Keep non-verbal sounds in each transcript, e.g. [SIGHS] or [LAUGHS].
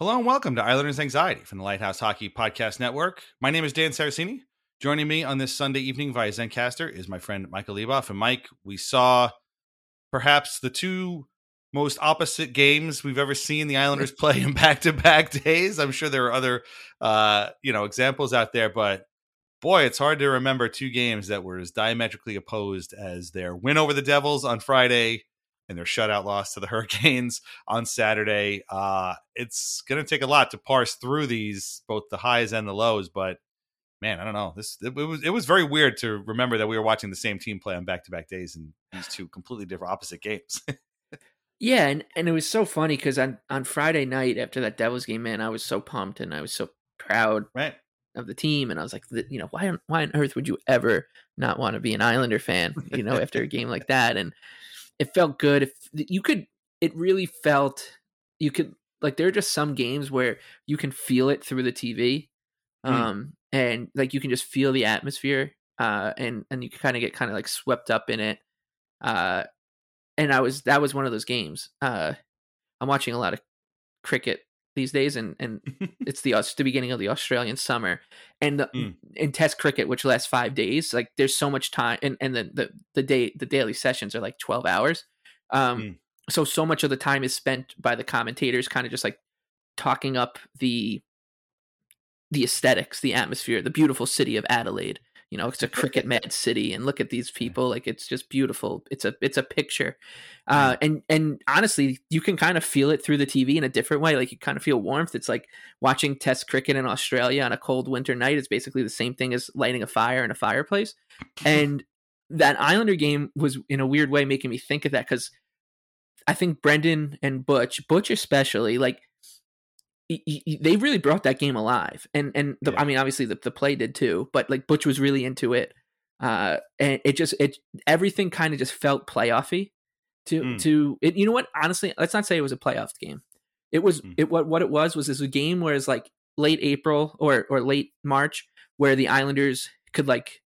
Hello and welcome to Islanders Anxiety from the Lighthouse Hockey Podcast Network. My name is Dan Saraceni. Joining me on this Sunday evening via Zencastr is my friend Michael Leboff. And Mike, we saw perhaps the two most opposite games we've ever seen the Islanders [LAUGHS] play in back-to-back days. I'm sure there are other uh, you know, examples out there, but boy, it's hard to remember two games that were as diametrically opposed as their win over the Devils on Friday and their shutout loss to the [LAUGHS] Hurricanes on Saturday. Uh, it's going to take a lot to parse through these, both the highs and the lows. But man, I don't know. This it, it was it was very weird to remember that we were watching the same team play on back to back days in these two completely different opposite games. [LAUGHS] yeah, and, and it was so funny because on on Friday night after that Devils game, man, I was so pumped and I was so proud. Right. Of the team, and I was like, you know, why, why on earth would you ever not want to be an Islander fan? You know, after a game like that, and it felt good. If you could, it really felt you could like there are just some games where you can feel it through the TV, mm. um, and like you can just feel the atmosphere, uh, and and you kind of get kind of like swept up in it. Uh, and I was that was one of those games. Uh, I'm watching a lot of cricket these days, and and [LAUGHS] it's the the beginning of the Australian summer, and the, mm. in Test cricket, which lasts five days, like there's so much time, and and the the the day the daily sessions are like twelve hours, um, mm. so so much of the time is spent by the commentators, kind of just like talking up the the aesthetics, the atmosphere, the beautiful city of Adelaide, you know it's a [LAUGHS] cricket mad city and look at these people like it's just beautiful. It's a it's a picture. Uh and and honestly you can kind of feel it through the tv in a different way like you kind of feel warmth. It's like watching test cricket in australia on a cold winter night it's basically the same thing as lighting a fire in a fireplace. [LAUGHS] And that islander game was in a weird way making me think of that because i think brendan and butch butch especially like they really brought that game alive and and the, yeah. i mean obviously the, the play did too but like butch was really into it uh and it just it everything kind of just felt playoffy to mm. to it, you know what honestly let's not say it was a playoff game it was mm. it what what it was was this a game where it's like late april or or late march where the islanders could like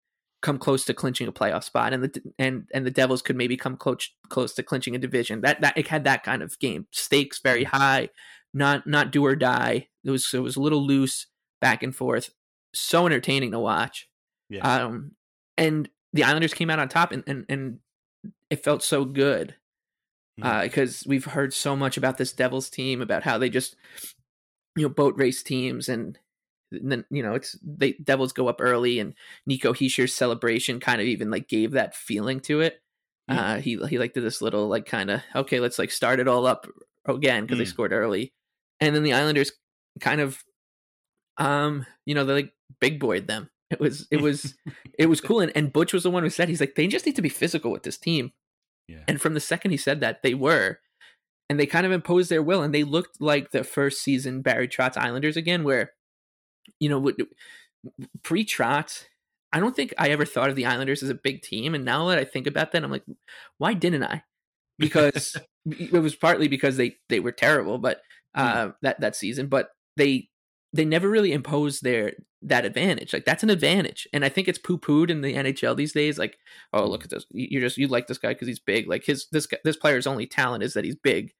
come close to clinching a playoff spot and the and and the devils could maybe come close close to clinching a division that that it had that kind of game stakes very mm. high not not do or die. It was it was a little loose, back and forth. So entertaining to watch. Yeah. Um, and the Islanders came out on top, and and, and it felt so good because mm. uh, we've heard so much about this Devils team, about how they just you know boat race teams, and and then you know it's the Devils go up early, and Nico Hischier's celebration kind of even like gave that feeling to it. Mm. Uh, he he like did this little like kind of okay, let's like start it all up again because mm. they scored early, and then the Islanders kind of, um, you know, they like big boyed them. It was it was [LAUGHS] it was cool, and, and Butch was the one who said he's like they just need to be physical with this team, yeah. and from the second he said that they were, and they kind of imposed their will, and they looked like the first season Barry Trotz Islanders again, where you know, pre Trotz, I don't think I ever thought of the Islanders as a big team. And now that I think about that, I'm like, why didn't I? Because [LAUGHS] it was partly because they they were terrible, but. Uh, mm. that that season, but they they never really imposed their that advantage. Like that's an advantage, and I think it's poo pooed in the NHL these days. Like, oh look at this, you just you like this guy because he's big. Like his this this player's only talent is that he's big.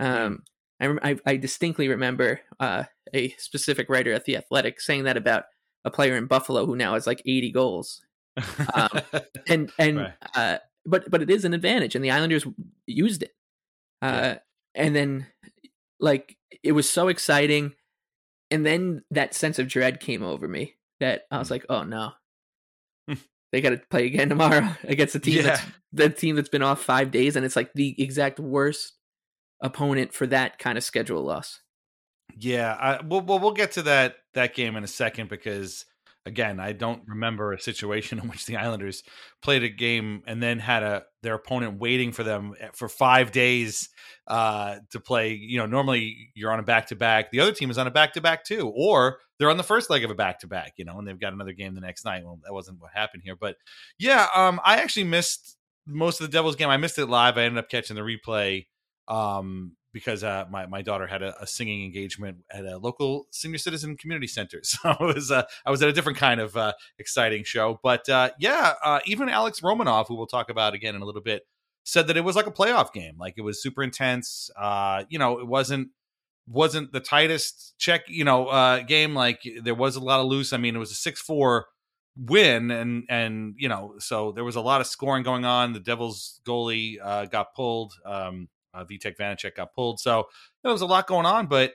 Um, I, I, I distinctly remember uh, a specific writer at the Athletic saying that about a player in Buffalo who now has like 80 goals. Um, [LAUGHS] and and right. uh, but but it is an advantage, and the Islanders used it. Uh, yeah. And then like it was so exciting, and then that sense of dread came over me that I was mm. like, oh no, they got to play again tomorrow [LAUGHS] against the team yeah. that's the team that's been off five days, and it's like the exact worst opponent for that kind of schedule loss. Yeah, I, we'll, we'll we'll get to that that game in a second because again, I don't remember a situation in which the Islanders played a game and then had a their opponent waiting for them eh, for five days uh, to play. You know, normally you're on a back to back. The other team is on a back to back too, or they're on the first leg of a back to back. You know, and they've got another game the next night. Well, that wasn't what happened here, but yeah, um, I actually missed most of the Devils game. I missed it live. I ended up catching the replay um, because uh, my my daughter had a, a, singing engagement at a local senior citizen community center. [LAUGHS] So it was uh, I was at a different kind of uh, exciting show. But uh, yeah, uh, even Alex Romanov, who we'll talk about again in a little bit, said that it was like a playoff game. Like it was super intense. Uh, you know, it wasn't wasn't the tightest check you know game. Like there was a lot of loose. I mean, it was a six four win and and you know so there was a lot of scoring going on the devils goalie got pulled um uh, Vitek Vanecek got pulled. So there was a lot going on. But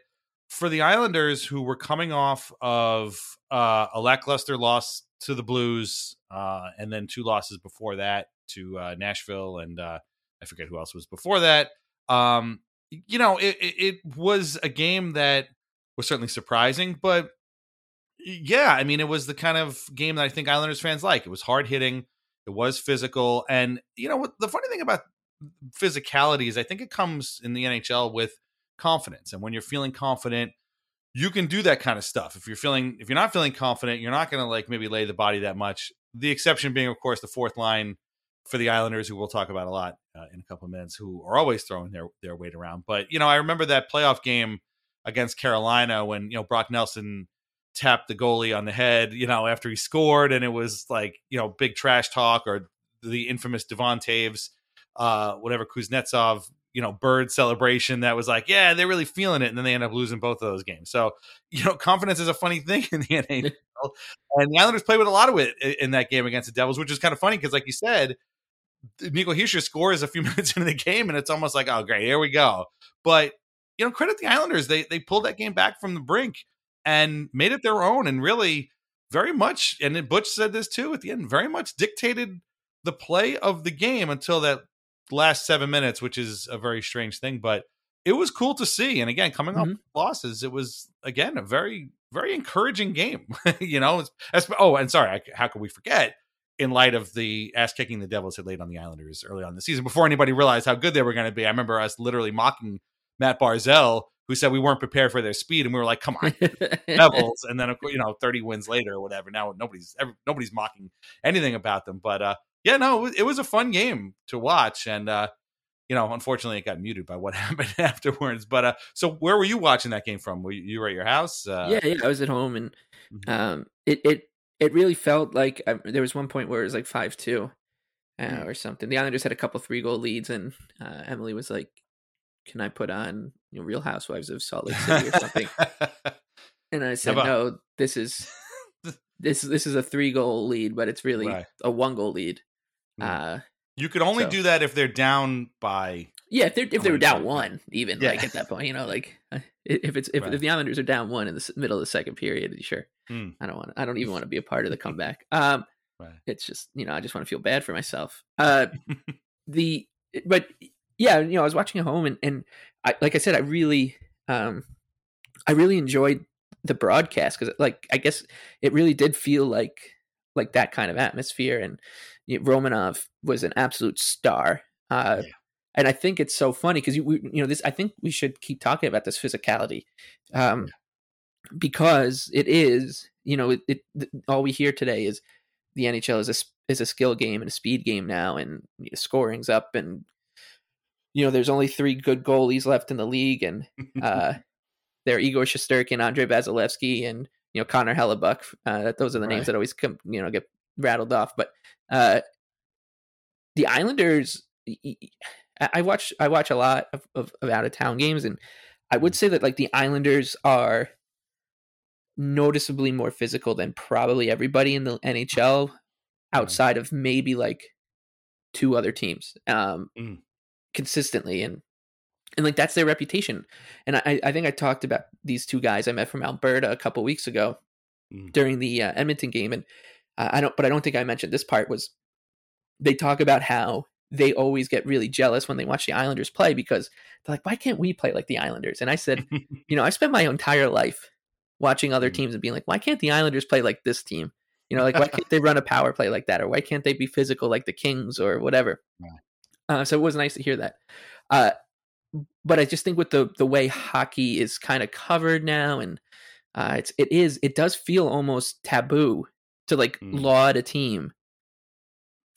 for the Islanders, who were coming off of uh, a lackluster loss to the Blues, uh, and then two losses before that to uh, Nashville, and uh, I forget who else was before that. Um, you know, it, it, it was a game that was certainly surprising, but yeah, I mean, it was the kind of game that I think Islanders fans like. It was hard hitting, it was physical, and you know what? The funny thing about physicalities, I think it comes in the NHL with confidence. And when you're feeling confident, you can do that kind of stuff. If you're feeling if you're not feeling confident, you're not going to like maybe lay the body that much. The exception being, of course, the fourth line for the Islanders, who we'll talk about a lot uh, in a couple of minutes, who are always throwing their their weight around. But you know, I remember that playoff game against Carolina when you know Brock Nelson tapped the goalie on the head, you know, after he scored, and it was like you know big trash talk or the infamous Devon Toews uh, whatever Kuznetsov, you know, bird celebration that was like, yeah, they're really feeling it. And then they end up losing both of those games. So, [LAUGHS] you know, confidence is a funny thing in the NHL. and the Islanders played with a lot of it in that game against the Devils, which is kind of funny because, like you said, Nico Hischier scores a few [LAUGHS] minutes into the game, and it's almost like, oh, great, here we go. But, you know, credit the Islanders. They, they pulled that game back from the brink and made it their own and really very much, and Butch said this too at the end, very much dictated the play of the game until that last seven minutes, which is a very strange thing, but it was cool to see. And again, coming mm-hmm. off losses, it was again a very, very encouraging game. [LAUGHS] you know, as, oh, and sorry, how could we forget? In light of the ass kicking the Devils had laid on the Islanders early on the season, before anybody realized how good they were going to be, I remember us literally mocking Matt Barzal, who said we weren't prepared for their speed, and we were like, "Come on, [LAUGHS] Devils!" And then, of course, you know, thirty wins later or whatever, now nobody's nobody's mocking anything about them. But uh, yeah, no, it was, a fun game to watch, and uh, you know, unfortunately, it got muted by what [LAUGHS] happened afterwards. But uh, so where were you watching that game from? Were you, you were at your house? Uh, yeah, yeah, I was at home, and mm-hmm. um, it it it really felt like uh, there was one point where it was like five two. Uh, mm. Or something. The Islanders had a couple three goal leads, and uh, Emily was like, "Can I put on you know, Real Housewives of Salt Lake City or something?" [LAUGHS] and I said, "No, this is [LAUGHS] this this is a three goal lead, but it's really right. a one goal lead." Uh, you could only so. do that if they're down by Yeah, if, they're, if they were down one, even Yeah. like at that point, you know, like uh, if it's if, Right. if the Islanders are down one in the middle of the second period, sure, Hmm. I don't want. I don't even want to be a part of the comeback. Um, Right. it's just you know, I just want to feel bad for myself. Uh, [LAUGHS] the but yeah, you know, I was watching at home and and I like I said, I really um, I really enjoyed the broadcast because like I guess it really did feel like like that kind of atmosphere and Romanov was an absolute star. Uh, and I think it's so funny because you we, you know this. I think we should keep talking about this physicality, um, because it is you know it, it all we hear today is the NHL is a is a skill game and a speed game now, and you know, scoring's up, and you know there's only three good goalies left in the league, and uh, [LAUGHS] they're Igor Shesterkin, Andrei Vasilevskiy, and you know Connor Hellebuyck. Uh, that those are the names that always come you know get rattled off, but uh, the Islanders. I watch I watch a lot of, of, of out of town games, and I would say that like the Islanders are noticeably more physical than probably everybody in the NHL, outside of maybe like two other teams, um, Mm. consistently, and and like that's their reputation. And I I think I talked about these two guys I met from Alberta a couple weeks ago Mm. during the uh, Edmonton game, and I don't, but I don't think I mentioned this part was they talk about how they always get really jealous when they watch the Islanders play because they're like, why can't we play like the Islanders? And I said, [LAUGHS] you know, I spent my entire life watching other teams and being like, why can't the Islanders play like this team? You know, like why can't [LAUGHS] they run a power play like that, or why can't they be physical like the Kings or whatever? Uh, so it was nice to hear that. Uh, but I just think with the the way hockey is kind of covered now, and uh, it's it is it does feel almost taboo to like mm. laud a team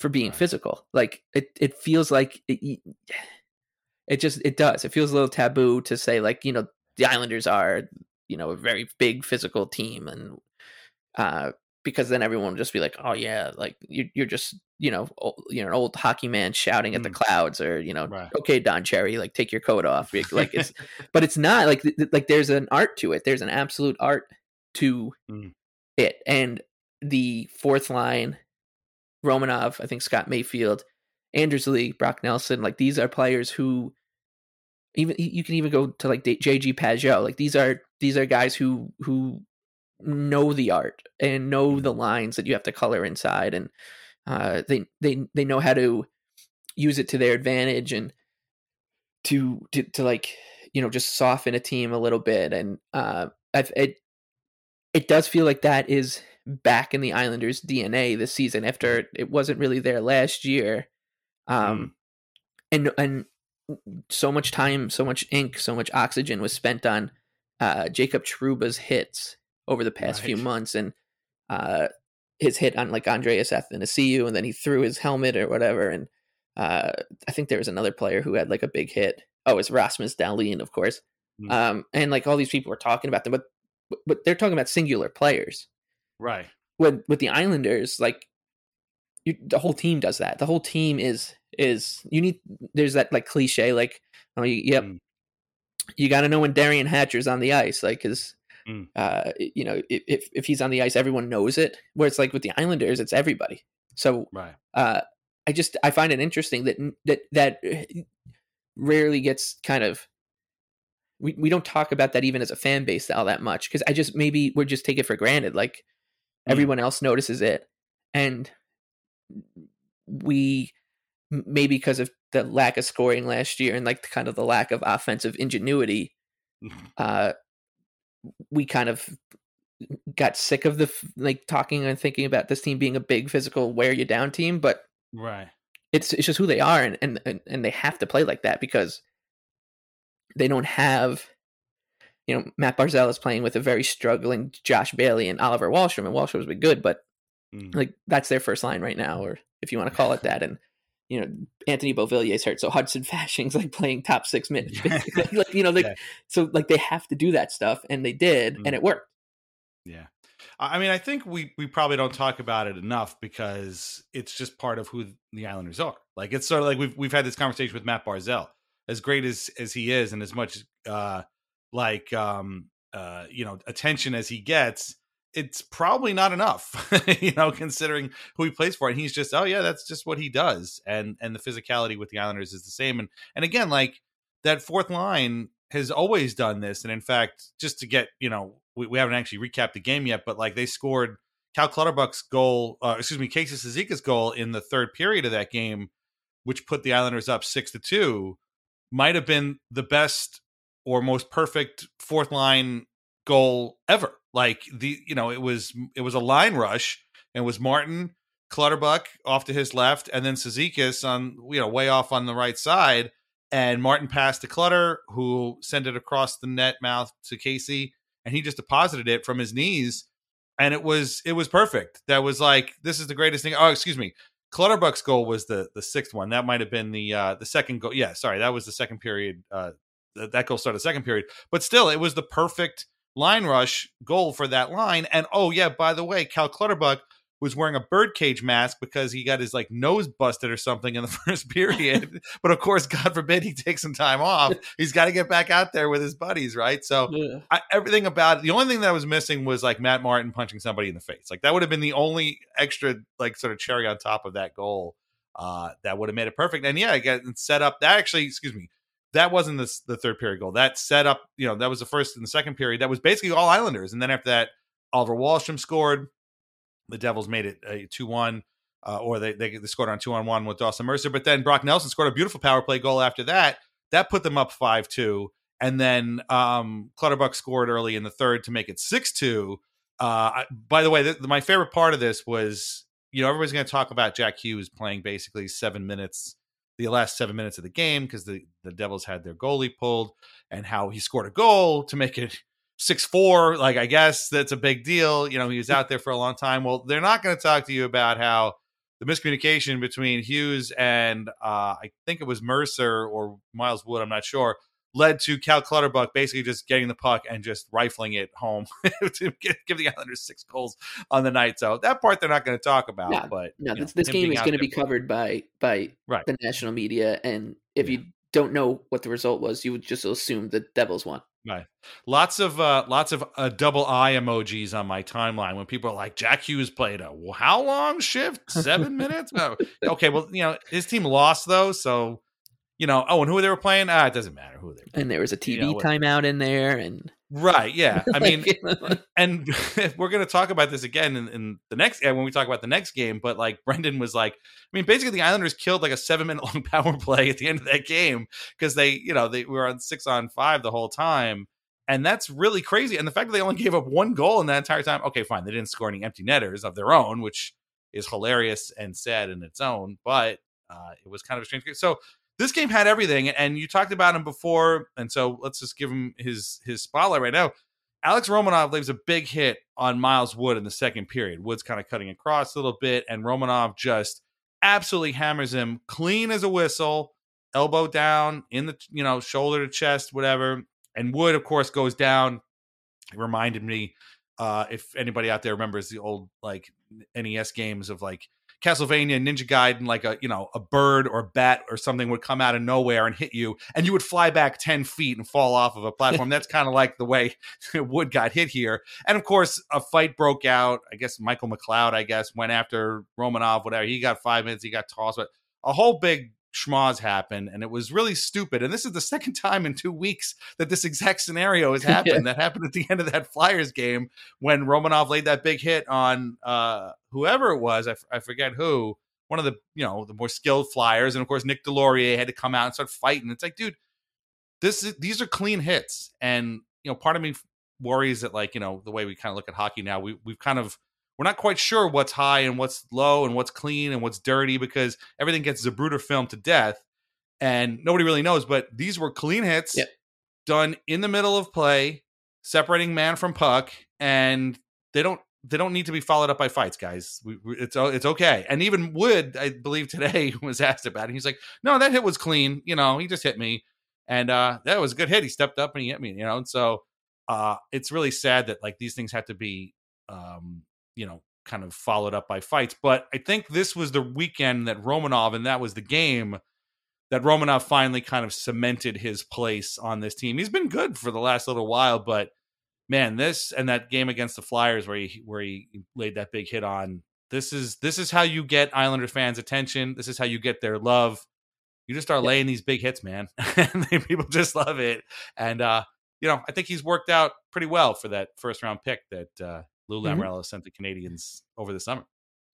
for being physical. Like it it feels like it, [SIGHS] it just it does. It feels a little taboo to say like you know the Islanders are you know a very big physical team and uh because then everyone will just be like oh yeah like you're you're just you know o- you know an old hockey man shouting at the mm. clouds or you know okay Don Cherry like take your coat off. Like it's [LAUGHS] but it's not like like there's an art to it. There's an absolute art to mm. it. And the fourth line Romanov I think Scott Mayfield Anders Lee Brock Nelson like these are players who even you can even go to like JG Pageau like these are these are guys who who know the art and know the lines that you have to color inside and uh, they they they know how to use it to their advantage and to to, to like you know just soften a team a little bit and uh it it does feel like that is back in the Islanders DNA this season after it wasn't really there last year um and and so much time so much ink so much oxygen was spent on uh Jacob Trouba's hits over the past few months and uh his hit on like Andreas Athanasiou and then he threw his helmet or whatever and uh I think there was another player who had like a big hit. Oh, it's Rasmus Dahlin, of course. Mm. Um and like all these people were talking about them but but they're talking about singular players. Right. With with the Islanders like you, the whole team does that. The whole team is is you need there's that like cliche like oh you, yep you got to know when Derian Hatcher's on the ice like cuz Mm. uh you know if- if if he's on the ice everyone knows it where it's like with the Islanders it's everybody. So Right. uh I just I find it interesting that that that rarely gets kind of we, we don't talk about that even as a fan base all that much because I just maybe we're just take it for granted like everyone else notices it and we maybe because of the lack of scoring last year and like kind of the lack of offensive ingenuity uh we kind of got sick of the like talking and thinking about this team being a big physical wear you down team but Right. it's it's just who they are and and, and they have to play like that because they don't have you know Matt Barzal is playing with a very struggling Josh Bailey and Oliver Wahlstrom and Wahlstrom's been good but like that's their first line right now or if you want to call it that and you know Anthony Beauvillier's hurt so Hudson [LAUGHS] Fasching's like playing top 6 minutes like you know like so like they have to do that stuff and they did and it worked Yeah. I I mean, I think we we probably don't talk about it enough because it's just part of who the Islanders are. Like it's sort of like we've we've had this conversation with Matt Barzal. As great as as he is, and as much uh like um uh you know attention as he gets, it's probably not enough, [LAUGHS] you know, considering who he plays for. And he's just, oh yeah, that's just what he does. And and the physicality with the Islanders is the same. And and again, like that fourth line has always done this. And in fact, just to get, you know, we, we haven't actually recapped the game yet, but like they scored Cal Clutterbuck's goal, uh, excuse me, Casey Cizikas' goal in the third period of that game, which put the Islanders up six to two, might have been the best or most perfect fourth line goal ever. Like the, you know, it was it was a line rush and was Martin Clutterbuck off to his left, and then Cizikas on, you know, way off on the right side and Martin passed to Clutter, who sent it across the net mouth to Casey, and he just deposited it from his knees, and it was it was perfect. That was like this is the greatest thing. Oh, excuse me, Clutterbuck's goal was the the sixth one. That might have been the uh the second goal. Yeah, sorry, that was the second period. Uh, that goal started the second period, but still, it was the perfect line rush goal for that line. And oh yeah, by the way, Cal Clutterbuck was wearing a birdcage mask because he got his like nose busted or something in the [LAUGHS] first period. [LAUGHS] but of course, God forbid he takes some time off. [LAUGHS] He's got to get back out there with his buddies, right? So yeah. I, everything about it, the only thing that was missing was like Matt Martin punching somebody in the face. Like that would have been the only extra like sort of cherry on top of that goal uh, that would have made it perfect. And yeah, I get set up that actually, excuse me. That wasn't the, the third period goal. That set up, you know, that was the first and the second period. That was basically all Islanders. And then after that, Oliver Wahlstrom scored the Devils made it a two one. Uh, or they, they, scored on two on one with Dawson Mercer, but then Brock Nelson scored a beautiful power play goal after that. That put them up five two, and then um, Clutterbuck scored early in the third to make it six two. Uh, by the way, my favorite part of this was you know everybody's going to talk about Jack Hughes playing basically seven minutes, the last seven minutes of the game because the the Devils had their goalie pulled, and how he scored a goal to make it [LAUGHS] six four. Like I guess that's a big deal. You know, he was [LAUGHS] out there for a long time. Well, they're not going to talk to you about how the miscommunication between Hughes and uh, I think it was Mercer or Miles Wood. I'm not sure. Led to Cal Clutterbuck basically just getting the puck and just rifling it home [LAUGHS] to give the Islanders six goals on the night. So that part they're not going to talk about. No, but no, this, know, this game is going to be covered by by right. the national media, and if yeah. you don't know what the result was, you would just assume the Devils won. Right. Lots of uh, lots of uh, double eye emojis on my timeline when people are like, Jack Hughes played a how long shift? Seven minutes? Oh, okay, well, you know, his team lost though, so you know. Oh, and who they were playing? Ah, it doesn't matter who they were. Playing. And there was a TV you know, timeout in there, and right, yeah. [LAUGHS] I mean, and [LAUGHS] we're going to talk about this again in, in the next when we talk about the next game. But like Brendan was like, I mean, basically the Islanders killed like a seven minute long [LAUGHS] power play at the end of that game because they, you know, they were on six on five the whole time. And that's really crazy. And the fact that they only gave up one goal in that entire time, okay, fine. They didn't score any empty netters of their own, which is hilarious and sad in its own, but uh, it was kind of a strange game. So this game had everything, and you talked about him before, and so let's just give him his his spotlight right now. Alex Romanov leaves a big hit on Miles Wood in the second period. Wood's kind of cutting across a little bit, and Romanov just absolutely hammers him clean as a whistle, elbow down in the you know shoulder to chest, whatever. And Wood, of course, goes down. It reminded me, uh, if anybody out there remembers the old like NES games of like Castlevania Ninja Gaiden, like a you know a bird or bat or something would come out of nowhere and hit you, and you would fly back ten feet and fall off of a platform. That's kind of like the way [LAUGHS] Wood got hit here. And of course, a fight broke out. I guess Michael McLeod, I guess, went after Romanov. Whatever, he got five minutes. He got tossed, but a whole big schmoz happened and it was really stupid and this is the second [LAUGHS] time in two weeks that this exact scenario has [LAUGHS] happened yeah. that happened at the end of that flyers game when romanov laid that big hit on uh, whoever it was I, f- I forget who one of the you know the more skilled flyers and of course nick deslauriers had to come out and start fighting it's like dude this is, these are clean hits and you know part of me worries that like you know the way we kind of look at hockey now we, we've kind of we're not quite sure what's high and what's low and what's clean and what's dirty because everything gets Zapruder filmed to death and nobody really knows. But these were clean hits yep. done in the middle of play, separating man from puck, and they don't they don't need to be followed up by fights, guys. We, we, it's it's okay. And even Wood, I believe today [LAUGHS] was asked about it. He's like, "No, that hit was clean. You know, he just hit me, and uh, that was a good hit. He stepped up and he hit me. You know, and so uh, it's really sad that like these things have to be um, you know, kind of followed up by fights. But I think this was the weekend that Romanov, and that was the game that Romanov finally kind of cemented his place on this team. He's been good for the last little while, but man, this and that game against the Flyers where he where he laid that big hit on. This is this is how you get Islanders fans' attention. This is how you get their love. You just start laying these big hits, man, [LAUGHS] and people just love it. And uh, you know, I think he's worked out pretty well for that first round pick that uh, Lou Mhm. Lamoriello sent the Canadiens over the summer.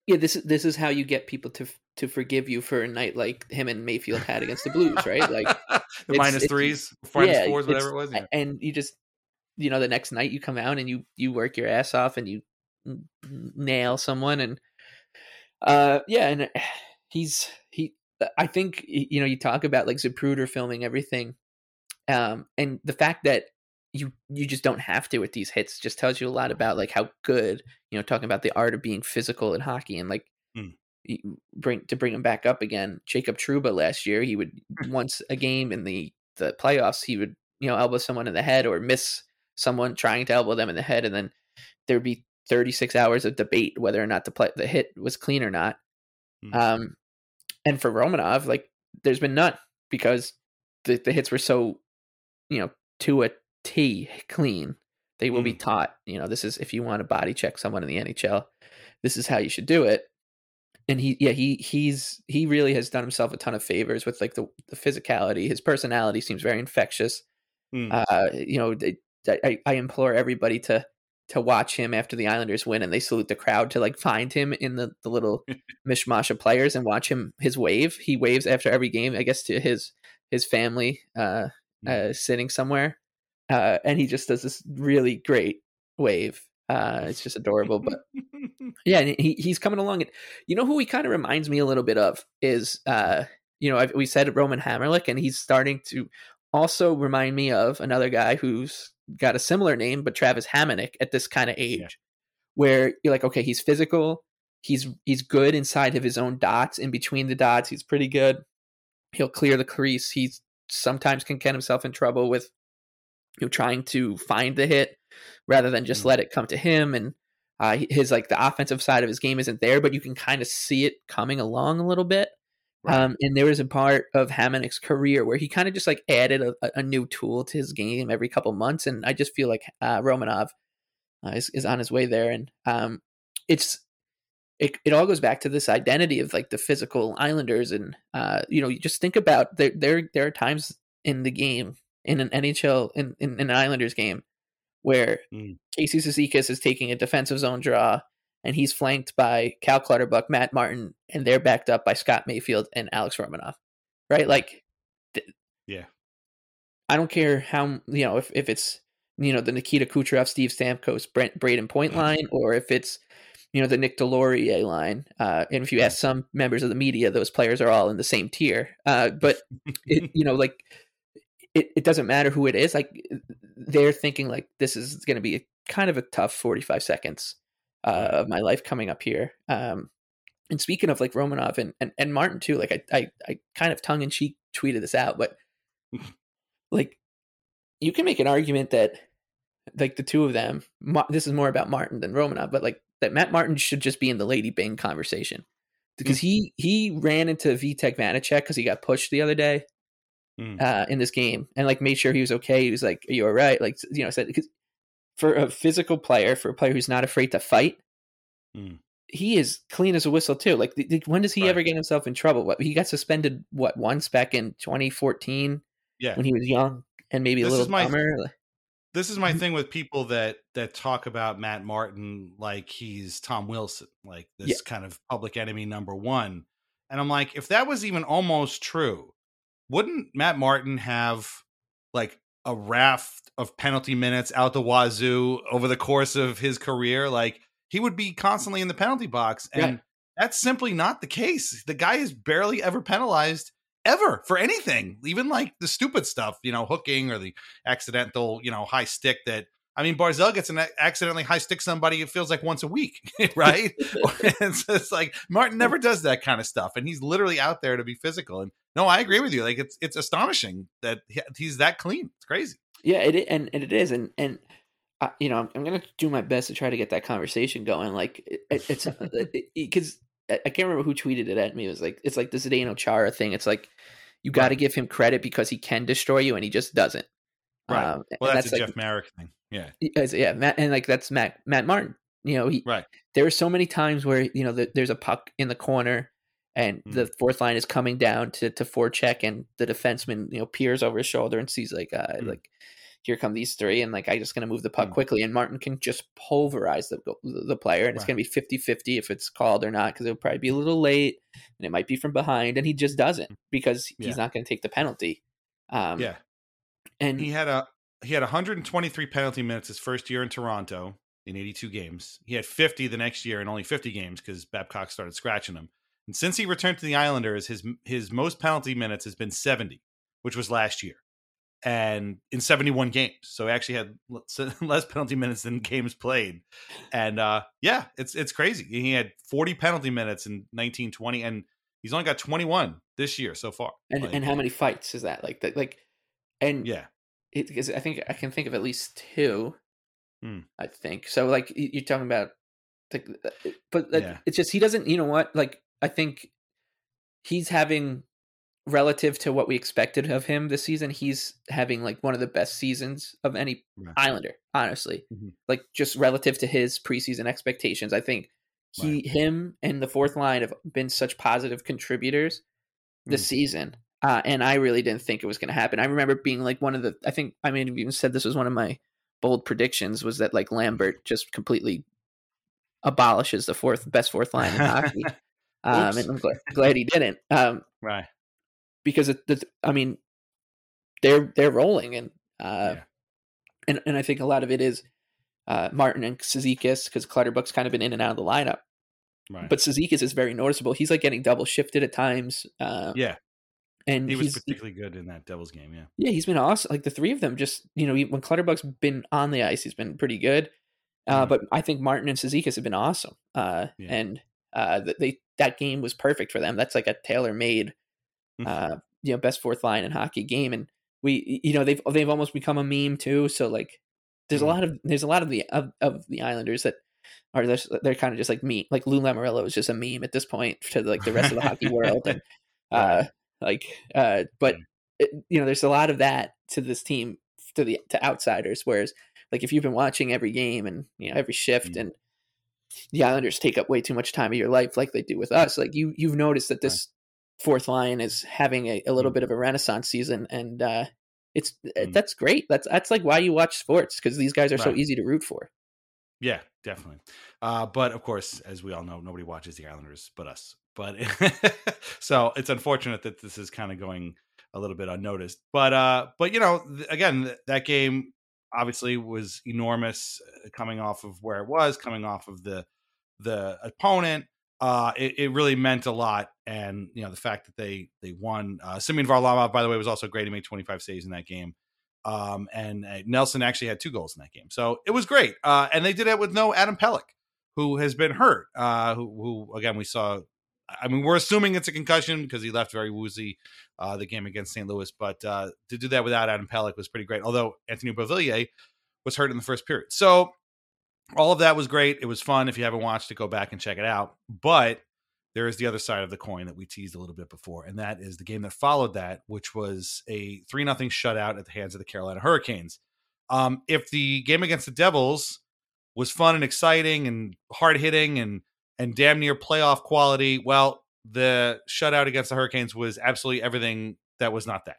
Yeah, this is this is how you get people to to forgive you for a night like him and Mayfield had against the Blues, right? Like [LAUGHS] the minus threes, minus yeah, fours, whatever it was. Yeah. And you just you know the next night you come out and you you work your ass off and you nail someone and uh yeah and he's he I think you know you talk about like Zapruder filming everything um and the fact that you you just don't have to with these hits just tells you a lot about like how good you know talking about the art of being physical in hockey and like Mm. bring to bring him back up again jacob trouba last year he would once a game in the the playoffs he would you know elbow someone in the head or miss someone trying to elbow them in the head and then there'd be 36 hours of debate whether or not the play the hit was clean or not Mm. um and for romanov like there's been none because the, the hits were so you know to a t clean they will be taught you know this is if you want to body check someone in the nhl this is how you should do it and he yeah he he's he really has done himself a ton of favors with like the, the physicality his personality seems very infectious Mm. uh you know they- I, I implore everybody to to watch him after the Islanders win and they salute the crowd to like find him in the, the little [LAUGHS] mishmash of players and watch him his wave. He waves after every game, I guess to his his family uh, uh sitting somewhere. Uh and he just does this really great wave. Uh it's just adorable. But [LAUGHS] yeah, and he he's coming along and you know who he kind of reminds me a little bit of is uh you know, I've, we said Roman Hamrlik and he's starting to also remind me of another guy who's got a similar name, but Travis Hamonic at this kind of age, where you're like, okay, he's physical, he's he's good inside of his own dots, in between the dots, he's pretty good. He'll clear the crease. He sometimes can get himself in trouble with you know trying to find the hit rather than just let it come to him and uh, his like the offensive side of his game isn't there, but you can kind of see it coming along a little bit. Um, and there was a part of Hamonic's career where he kind of just like added a, a new tool to his game every couple months, and I just feel like uh, Romanov uh, is is on his way there, and um, it's it it all goes back to this identity of like the physical Islanders, and uh, you know, you just think about there there there are times in the game in an NHL in in, in an Islanders game where Mm. Casey is taking a defensive zone draw and he's flanked by Cal Clutterbuck, Matt Martin, and they're backed up by Scott Mayfield and Alex Romanov. Right? Like Yeah. I don't care how you know if, if it's you know the Nikita Kucherov, Steve Stamkos, Brent Braden Point line, or if it's you know the Nick Deslauriers line. Uh, and if you ask some members of the media, those players are all in the same tier. Uh, but it, [LAUGHS] you know, like it, it doesn't matter who it is. Like they're thinking like this is going to be a, kind of a tough forty five seconds uh, of my life coming up here. Um, and speaking of like Romanov and, and, and Martin too, like I, I, I kind of tongue in cheek tweeted this out, but [LAUGHS] like you can make an argument that like the two of them, Ma- this is more about Martin than Romanov, but like that Matt Martin should just be in the Lady Byng conversation because he he ran into Vitek Vanecek because he got pushed the other day Mm. uh, in this game and like made sure he was okay. He was like, "Are you all right?" Like you know, said because for a physical player, for a player who's not afraid to fight, Mm. he is clean as a whistle too. Like, th- th- when does he Right. ever get himself in trouble? What he got suspended what once back in 2014 Yeah. when he was young and maybe a little my-. This is my thing with people that that talk about Matt Martin like he's Tom Wilson, like this Yeah. kind of public enemy number one. And I'm like, if that was even almost true, wouldn't Matt Martin have like a raft of penalty minutes out the wazoo over the course of his career? Like he would be constantly in the penalty box. And Right. that's simply not the case. The guy is barely ever penalized ever for anything, even like the stupid stuff, you know, hooking or the accidental, you know, high stick that I mean, Barzal gets an accidentally high stick somebody. It feels like once a week, [LAUGHS] right? [LAUGHS] it's, it's like Martin never does that kind of stuff, and he's literally out there to be physical. And no, I agree with you. Like it's it's astonishing that he's that clean. It's crazy. yeah, it and, and it is, and and uh, you know, I'm, I'm gonna do my best to try to get that conversation going. Like it, it- it's [LAUGHS] because I I can't remember who tweeted it at me. It was like it's like the Zdeno Chara thing. It's like you got to give him credit because he can destroy you, and he just doesn't. Right. Um, well, and that's, a like, Jeff Marek thing. Yeah. yeah, Matt, and like that's Matt Matt Martin. You know, he Right. there are so many times where you know the, there's a puck in the corner and Mm. the fourth line is coming down to to forecheck and the defenseman you know peers over his shoulder and sees like uh Mm. like here come these three and like I just gonna move the puck Mm. quickly and Martin can just pulverize the the player and it's gonna be 50-50 if it's called or not because it'll probably be a little late and it might be from behind and he just doesn't because Yeah. he's not gonna take the penalty. Um, yeah. And He had a he had 123 penalty minutes his first year in Toronto in 82 games. He had 50 the next year in only 50 games because Babcock started scratching him. And since he returned to the Islanders, his his most penalty minutes has been 70, which was last year, and in 71 games. So he actually had [LAUGHS] less penalty minutes than games played. And uh, yeah, it's it's crazy. He had 40 penalty minutes in 1920, and he's only got 21 this year so far. and Like, and how many fights is that like that like and Yeah. It, because I think I can think of at least two. Hmm. I think so. Like you're talking about, like, uh, but like, Yeah. it's just he doesn't. You know what? Like I think he's having relative to what we expected of him this season. He's having like one of the best seasons of any Right. Islander. Honestly, Mhm. like just relative to his preseason expectations, I think he, him, and the fourth line have been such positive contributors this Mm. season. Uh, and I really didn't think it was going to happen. I remember being like one of the. I think I may have even said this was one of my bold predictions was that like Lambert just completely abolishes the fourth best fourth line in hockey. [LAUGHS] Um, and I'm glad, glad he didn't. Um, Right. because it, the, I mean, they're they're rolling and uh, Yeah. and and I think a lot of it is uh, Martin and Cizikas because Clutterbuck's kind of been in and out of the lineup. Right. But Cizikas is very noticeable. He's like getting double shifted at times. Uh, yeah, and he was particularly good in that Devils game. Yeah. yeah, he's been awesome. Like the three of them, just you know, when Clutterbuck's been on the ice, he's been pretty good. Uh, Mhm. But I think Martin and Cizikas have been awesome. Uh, Yeah. And uh, they that game was perfect for them. That's like a tailor made, Mhm. uh, you know, best fourth line in hockey game. And we, you know, they've they've almost become a meme too. So like, there's Mhm. a lot of there's a lot of the of, of the Islanders that are just, they're kind of just like me. Like Lou Lamoriello is just a meme at this point to like the rest of the hockey world. And [LAUGHS] uh, like, uh, but it, you know, there's a lot of that to this team to the to outsiders. Whereas, like, if you've been watching every game and you know every shift, Mm. and the Islanders take up way too much time of your life, like they do with us, like you you've noticed that this fourth line is having a, a little Mm. bit of a renaissance season, and uh, it's Mm. that's great. That's that's like why you watch sports because these guys are so easy to root for. Yeah, definitely. Uh, but of course, as we all know, nobody watches the Islanders but us. But [LAUGHS] so it's unfortunate that this is kind of going a little bit unnoticed. But uh, but you know, th- again, th- that game obviously was enormous, uh, coming off of where it was, coming off of the the opponent. Uh, it, it really meant a lot, and you know the fact that they they won. Uh, Simeon Varlamov, by the way, was also great. He made 25 saves in that game. Um, and uh, Nelson actually had two goals in that game, so it was great. Uh, and they did it with no Adam Pelech, who has been hurt. Uh, who, who again we saw. I mean, we're assuming it's a concussion because he left very woozy uh, the game against St. Louis. But uh, to do that without Adam Pelech was pretty great. Although Anthony Beauvillier was hurt in the first period, so all of that was great. It was fun. If you haven't watched it, go back and check it out. But there is the other side of the coin that we teased a little bit before, and that is the game that followed that, which was a three nothing shutout at the hands of the Carolina Hurricanes. Um, if the game against the Devils was fun and exciting and hard hitting and and damn near playoff quality, well, the shutout against the Hurricanes was absolutely everything that was not that.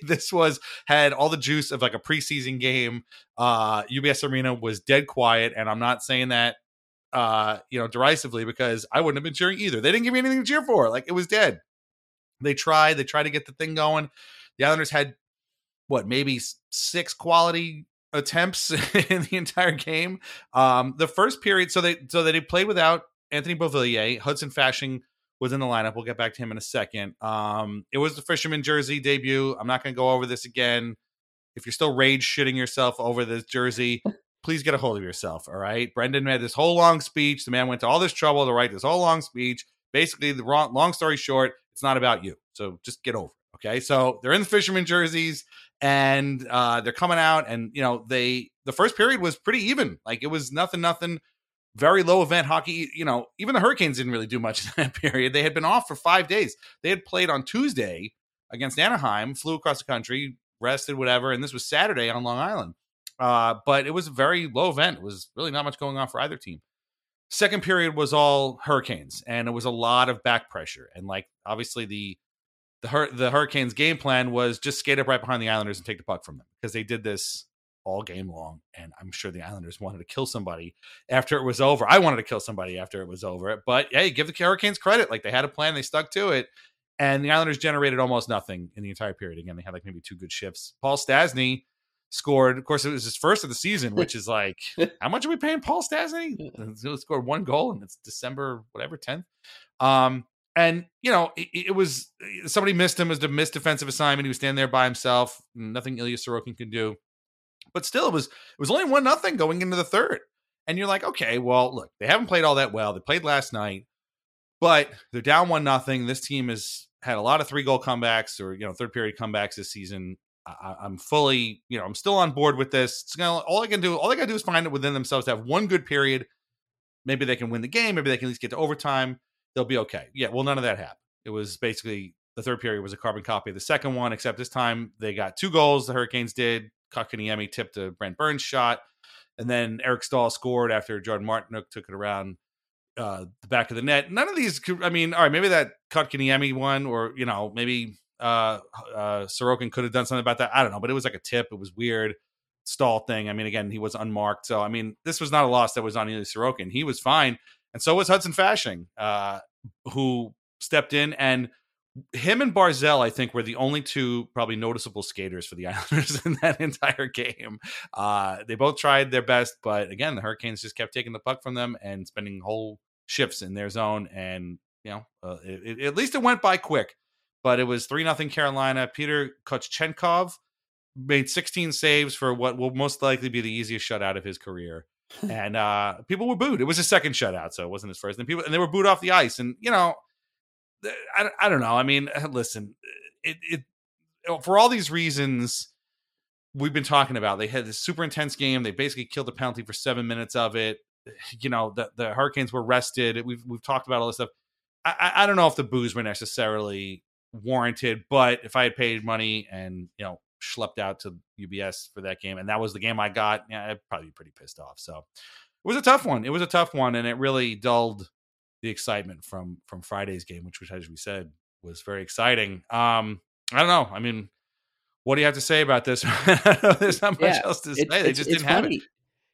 [LAUGHS] this was had all the juice of like a preseason game. Uh UBS Arena was dead quiet, and I'm not saying that uh, you know, derisively because I wouldn't have been cheering either. They didn't give me anything to cheer for. Like it was dead. They tried, they tried to get the thing going. The Islanders had what, maybe six quality attempts [LAUGHS] in the entire game. Um, the first period, so they so they played without Anthony Beauvillier. Hudson Fasching was in the lineup. We'll get back to him in a second. Um, it was the Fisherman jersey debut. I'm not going to go over this again. If you're still rage shitting yourself over this jersey, please get a hold of yourself. All right. Brendan had this whole long speech. The man went to all this trouble to write this whole long speech. Basically, the wrong, long story short, it's not about you. So just get over it. Okay. So they're in the fisherman jerseys and uh, they're coming out, and you know, they the first period was pretty even. Like it was nothing, nothing, very low event hockey. You know, even the Hurricanes didn't really do much in that [LAUGHS] period. They had been off for five days. They had played on Tuesday against Anaheim, flew across the country, rested, whatever. And this was Saturday on Long Island. Uh, but it was a very low event. It was really not much going on for either team. Second period was all Hurricanes, and it was a lot of back pressure. And like obviously the the Hur- the Hurricanes game plan was just skate up right behind the Islanders and take the puck from them because they did this all game long. And I'm sure the Islanders wanted to kill somebody after it was over. I wanted to kill somebody after it was over. But hey, give the Hurricanes credit. Like they had a plan, they stuck to it. And the Islanders generated almost nothing in the entire period. Again, they had like maybe two good shifts. Paul Stastny scored. Of course, it was his first of the season, [LAUGHS] which is like, how much are we paying Paul Stastny? He scored one goal, and it's December whatever tenth. Um, and you know, it, it, was somebody missed him as a missed defensive assignment. He was standing there by himself. Nothing Ilya Sorokin could do. But still, it was it was only one nothing going into the third. And you're like, okay, well, look, they haven't played all that well. They played last night, but they're down one nothing. This team has had a lot of three goal comebacks or you know third period comebacks this season. I, am fully, you know, I'm still on board with this. It's gonna, all I can do, all they gotta do is find it within themselves to have one good period. Maybe they can win the game. Maybe they can at least get to overtime. They'll be okay. Yeah. Well, none of that happened. It was basically the third period was a carbon copy of the second one, except this time they got two goals. The Hurricanes did. Kotkaniemi tipped a Brent Burns shot, and then Eric Staal scored after Jordan Martinook took it around uh, the back of the net. None of these, I mean, all right, maybe that Kotkaniemi one, or you know, maybe uh, uh, Sorokin could have done something about that. I don't know, but it was like a tip. It was weird. Staal thing. I mean, again, he was unmarked. So, I mean, this was not a loss that was on Ilya Sorokin. He was fine. And so was Hudson Fasching, uh, who stepped in. And him and Barzal, I think, were the only two probably noticeable skaters for the [LAUGHS] Islanders in that entire game. Uh, they both tried their best, but again, the Hurricanes just kept taking the puck from them and spending whole shifts in their zone. And, you know, uh, it, it, at least it went by quick but it was 3 nothing Carolina. Peter Kochetkov made 16 saves for what will most likely be the easiest shutout of his career. [LAUGHS] and uh, people were booed. It was his second shutout, so it wasn't his first. And people and they were booed off the ice. And you know, I, I don't know. I mean, uh, listen, uh, it, it for all these reasons we've been talking about. They had this super intense game. They basically killed the penalty for seven minutes of it. [SIGHS] You know, the the Hurricanes were rested. We've we've talked about all this stuff. I, I don't know if the boos were necessarily warranted. But if I had paid money and you know schlepped out to UBS for that game, and that was the game I got, yeah, I'd probably be pretty pissed off. So it was a tough one. It was a tough one, and it really dulled the excitement from from Friday's game, which, which as we said, was very exciting. Um, I don't know. I mean, what do you have to say about this? [LAUGHS] There's not much yeah, else to say. They just didn't have it.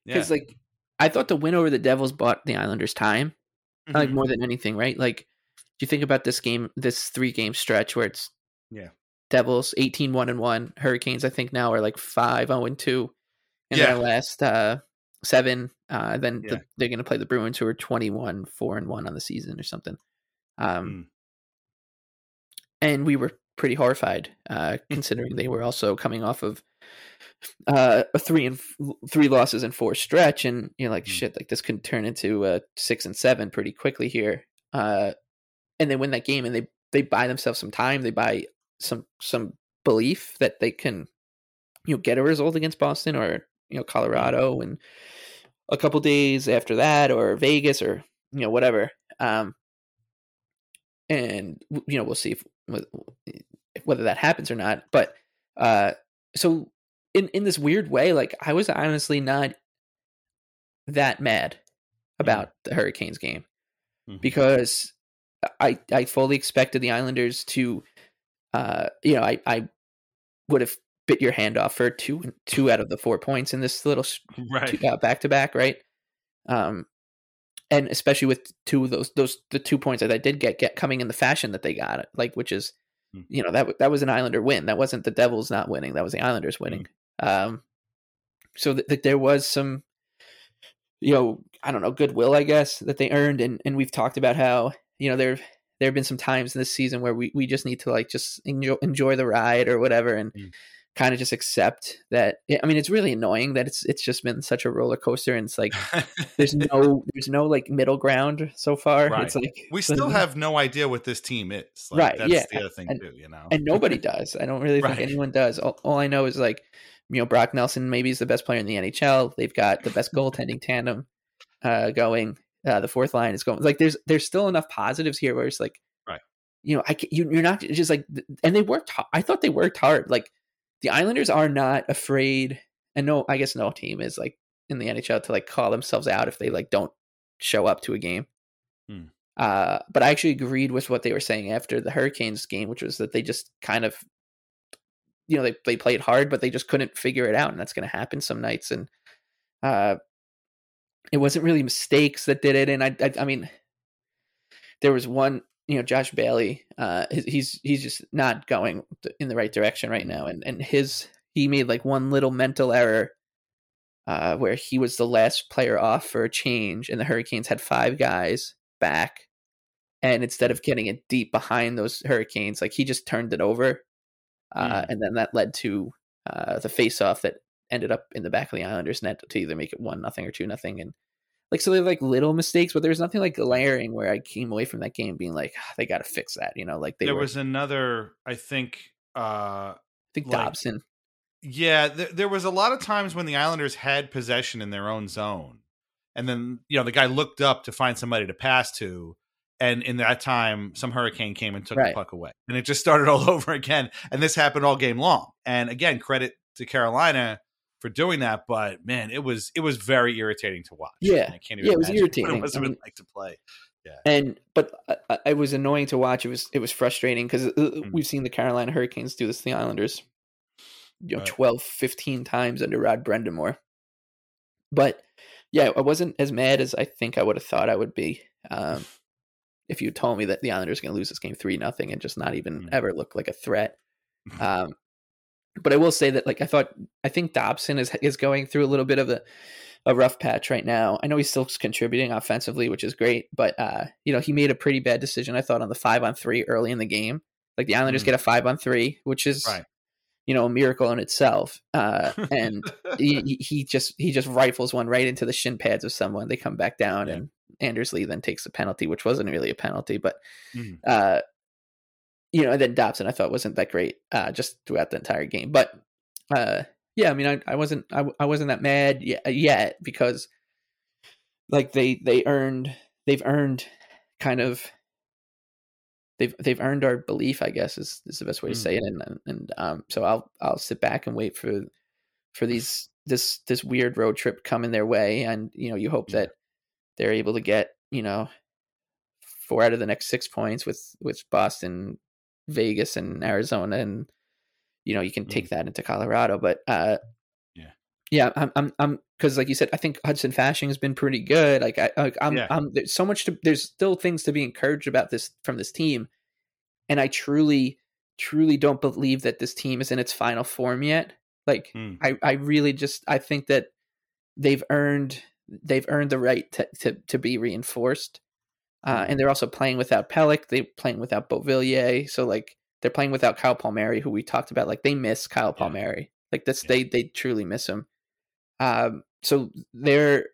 Because yeah. like I thought the win over the Devils bought the Islanders time, mm-hmm. like more than anything, right? Like do you think about this game, this three game stretch where it's yeah, Devils 18 1 and 1, Hurricanes I think now are like 5 0 and 2 in yeah. their last uh, seven. Uh, then yeah. the, they're going to play the Bruins who are 21 4 and 1 on the season or something. Um, mm. And we were pretty horrified uh, [LAUGHS] considering they were also coming off of uh, a three and f- three losses and four stretch, and you're like, mm. shit, like this could turn into a six and seven pretty quickly here. Uh, and they win that game and they they buy themselves some time they buy some some belief that they can you know get a result against boston or you know colorado and a couple days after that or vegas or you know whatever um and you know we'll see if, whether that happens or not but uh so in in this weird way like i was honestly not that mad about mm-hmm. the hurricanes game mm-hmm. because I I fully expected the Islanders to, uh, you know, I I would have bit your hand off for two two out of the four points in this little back to back, right? Um, and especially with two of those those the two points that I did get get coming in the fashion that they got, like which is, mm. you know, that that was an Islander win. That wasn't the Devils not winning. That was the Islanders winning. Mm. Um, so th- th- there was some, you know, I don't know, goodwill, I guess, that they earned, and and we've talked about how you know there there have been some times in this season where we, we just need to like just enjoy, enjoy the ride or whatever and mm. Kind of just accept that i mean it's really annoying that it's it's just been such a roller coaster and it's like [LAUGHS] there's no there's no like middle ground so far. Right. it's like we [LAUGHS] still have no idea what this team is like, right that's yeah the other thing and, too you know? and nobody [LAUGHS] does. I don't really think right. anyone does. All, all i know is like you know brock nelson maybe is the best player in the nhl they've got the best goaltending tandem uh, going uh, the fourth line is going like there's there's still enough positives here where it's like right. you know I you, you're not just like and they worked I thought they worked hard like the Islanders are not afraid, and no, I guess no team is like in the NHL to like call themselves out if they like don't show up to a game. Hmm. Uh, but I actually agreed with what they were saying after the Hurricanes game, which was that they just kind of, you know, they they played hard, but they just couldn't figure it out, and that's going to happen some nights. And uh, it wasn't really mistakes that did it. And I, I, I mean, there was one, you know, Josh Bailey. Uh, he's he's just not going in the right direction right now, and and his he made like one little mental error. Uh, where he was the last player off for a change, and the Hurricanes had five guys back, and instead of getting it deep behind those Hurricanes, like he just turned it over, uh, Mm. and then that led to uh, the face-off that ended up in the back of the Islanders net to either make it one nothing or two nothing, and like so they're like little mistakes, but there was nothing like glaring where I came away from that game being like "Ah, they got to fix that, you know, like they there were. was another, I think. uh I think like- Dobson. Yeah, th- there was a lot of times when the Islanders had possession in their own zone, and then you know the guy looked up to find somebody to pass to, and in that time, some hurricane came and took Right. the puck away, and it just started [LAUGHS] all over again. And this happened all game long. And again, credit to Carolina for doing that, but man, it was it was very irritating to watch. Yeah. I can't even Yeah, it was irritating. It must I have been mean- [LAUGHS] like to play. Yeah. And but uh, uh, it was annoying to watch. It was it was frustrating because Mm. we've seen the Carolina Hurricanes do this to the Islanders, you know, Right. 12, 15 times under Rod Brind'Amour. But yeah, I wasn't as mad as I think I would have thought I would be. Um, [LAUGHS] if you told me that the Islanders are going to lose this game three nothing and just not even Mm. ever look like a threat. [LAUGHS] Um, but I will say that like I thought I think Dobson is is going through a little bit of a a rough patch right now. I know he's still contributing offensively, which is great, but uh, you know, he made a pretty bad decision I thought on the 5 on 3 early in the game. Like the Islanders Mm. get a 5 on 3, which is Right. you know, a miracle in itself. Uh, [LAUGHS] and he, he- just he just rifles one right into the shin pads of someone. They come back down Yeah. and Anders Lee then takes the penalty, which wasn't really a penalty, but Mhm. uh, you know, and then Dobson I thought wasn't that great uh, just throughout the entire game. But uh, yeah, I mean, I, I wasn't I, I wasn't that mad yet, yet because like they they earned they've earned kind of they've they've earned our belief, I guess is, is the best way to Mm. say it. And and- and um, so I'll I'll sit back and wait for for these this this weird road trip coming their way, and you know you hope that they're able to get you know four out of the next six points with with Boston, Vegas, and Arizona, and you know you can take that into Colorado. But uh, Yeah. yeah, I'm I'm I'm because like you said, I think Hudson Fasching has been pretty good. Like I like, I'm Yeah. I'm there's so much to there's still things to be encouraged about this from this team, and I truly truly don't believe that this team is in its final form yet. Like Mm. I I really just I think that they've earned they've earned the right to to, to be reinforced. Uh, and they're also playing without Pelech. They're playing without Beauvillier. So like they're playing without Kyle Palmieri, who we talked about. Like they miss Kyle Yeah. Palmieri. Like that's Yeah. they they truly miss him. Um, so they're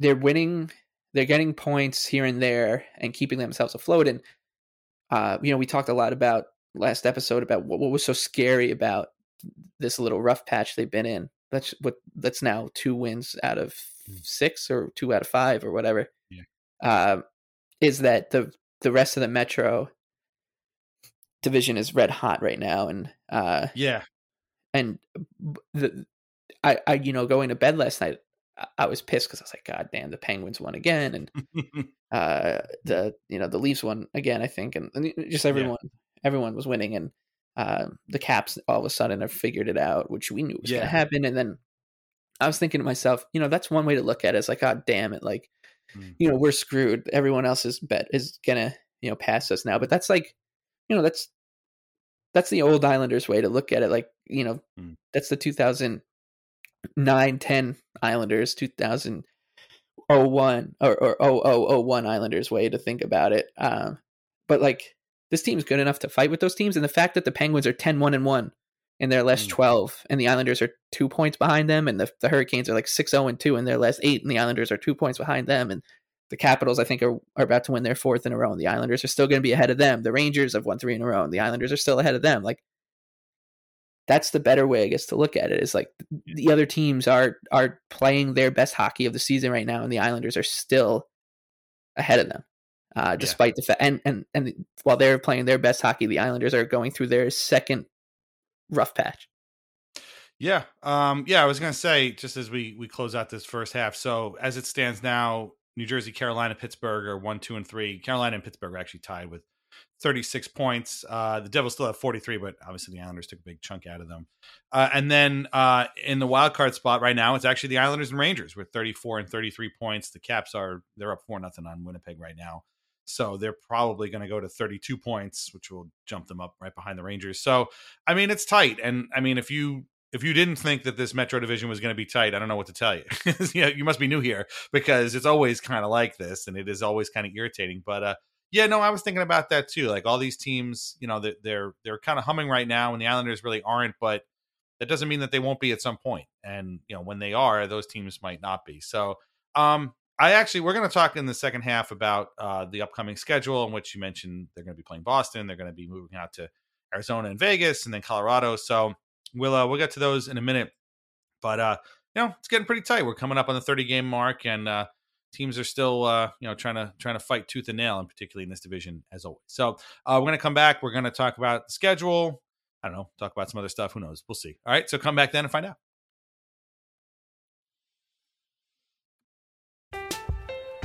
they're winning. They're getting points here and there and keeping themselves afloat. And uh, you know, we talked a lot about last episode about what, what was so scary about this little rough patch they've been in. That's what that's now two wins out of six or two out of five or whatever. Yeah. Uh, is that the the rest of the Metro division is red hot right now, and uh, Yeah. and the I I you know going to bed last night I- I was pissed because I was like God damn the Penguins won again and [LAUGHS] uh the you know the Leafs won again I think and, and just everyone everyone was winning and uh, the Caps all of a sudden have figured it out which we knew was Yeah. going to happen and then I was thinking to myself you know that's one way to look at it it's like God damn it like Mm. you know we're screwed everyone else's bet is gonna you know pass us now but that's like you know that's that's the old Islanders way to look at it. Like, you know, Mm. that's the 2009 10 Islanders, 2001 or, or 0001 Islanders way to think about it. Um, but like, this team's good enough to fight with those teams. And the fact that the Penguins are 10 1 and 1 in their last Mm. 12, and the Islanders are two points behind them, and the, the Hurricanes are like 6 0 and 2 in their last eight, and the Islanders are two points behind them. And the Capitals, I think, are, are about to win their fourth in a row, and the Islanders are still going to be ahead of them. The Rangers have won three in a row, and the Islanders are still ahead of them. Like, that's the better way, I guess, to look at it. Is like the other teams are are playing their best hockey of the season right now, and the Islanders are still ahead of them, uh, despite the fact. And and and while they're playing their best hockey, the Islanders are going through their second rough patch. Yeah. Um, yeah, I was gonna say, just as we we close out this first half. So as it stands now, New Jersey, Carolina, Pittsburgh are one, two, and three. Carolina and Pittsburgh are actually tied with 36 points. Uh, the Devils still have 43, but obviously the Islanders took a big chunk out of them. Uh, and then uh, in the wild card spot right now, it's actually the Islanders and Rangers with 34 and 33 points. The Caps are they're up four nothing on Winnipeg right now. So they're probably going to go to 32 points, which will jump them up right behind the Rangers. So I mean, it's tight. And I mean, if you if you didn't think that this Metro division was going to be tight, I don't know what to tell you. [LAUGHS] you, you must be new here because it's always kind of like this, and it is always kind of irritating. But uh, yeah, no, I was thinking about that too. Like all these teams, you know, they're they're, they're kind of humming right now, and the Islanders really aren't. But that doesn't mean that they won't be at some point. And you know, when they are, those teams might not be. So, um, I actually we're going to talk in the second half about uh, the upcoming schedule, in which you mentioned they're going to be playing Boston, they're going to be moving out to Arizona and Vegas, and then Colorado. So we'll uh, we'll get to those in a minute. But uh, you know, it's getting pretty tight. We're coming up on the 30 game mark, and uh, teams are still uh, you know trying to trying to fight tooth and nail, and particularly in this division as always. So uh, we're going to come back. We're going to talk about the schedule. I don't know, talk about some other stuff. Who knows? We'll see. All right, so come back then and find out.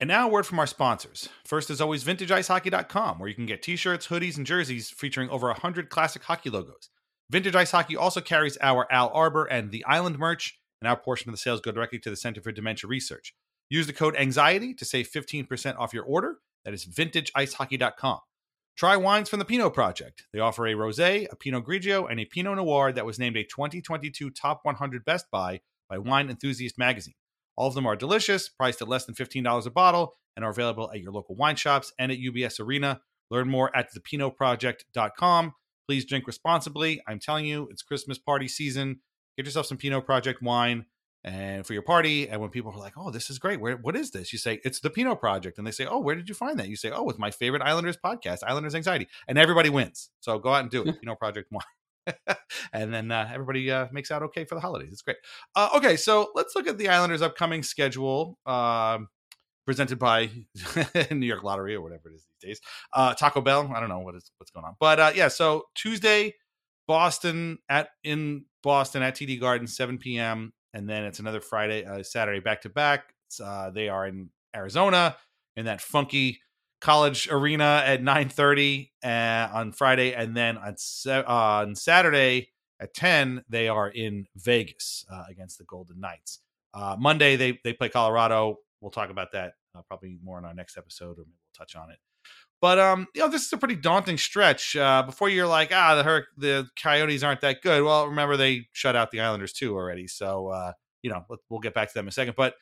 And now, a word from our sponsors. First, as always, VintageIceHockey.com, where you can get t shirts, hoodies, and jerseys featuring over 100 classic hockey logos. Vintage Ice Hockey also carries our Al Arbour and the Island merch, and our portion of the sales go directly to the Center for Dementia Research. Use the code ANXIETY to save 15% off your order. That is VintageIceHockey.com. Try wines from the Pinot Project. They offer a rosé, a Pinot Grigio, and a Pinot Noir that was named a 2022 Top 100 Best Buy by Wine Enthusiast magazine. All of them are delicious, priced at less than $15 a bottle, and are available at your local wine shops and at UBS Arena. Learn more at thepinotproject.com. Please drink responsibly. I'm telling you, it's Christmas party season. Get yourself some Pinot Project wine and for your party. And when people are like, "Oh, this is great. Where, what is this?" You say, "It's the Pinot Project," and they say, "Oh, where did you find that?" You say, "Oh, it's my favorite Islanders podcast, Islanders Anxiety," and everybody wins. So go out and do it. [LAUGHS] Pinot Project wine. [LAUGHS] and then uh, everybody uh, makes out okay for the holidays. It's great. Uh, okay, so let's look at the Islanders' upcoming schedule, um, presented by [LAUGHS] New York Lottery or whatever it is these days. Uh, Taco Bell. I don't know what is what's going on, but uh, yeah. So Tuesday, Boston at in Boston at TD Garden, 7 p.m. And then it's another Friday, uh, Saturday back to back. They are in Arizona in that funky college arena at 9:30 uh, on Friday, and then on uh, on Saturday at 10 they are in Vegas uh, against the Golden Knights. Uh, Monday they they play Colorado. We'll talk about that uh, probably more in our next episode, or we'll touch on it. But um, you know, this is a pretty daunting stretch. Uh, before you're like, ah, the the Coyotes aren't that good. Well, remember they shut out the Islanders too already. So you know, we'll get back to them in a second. But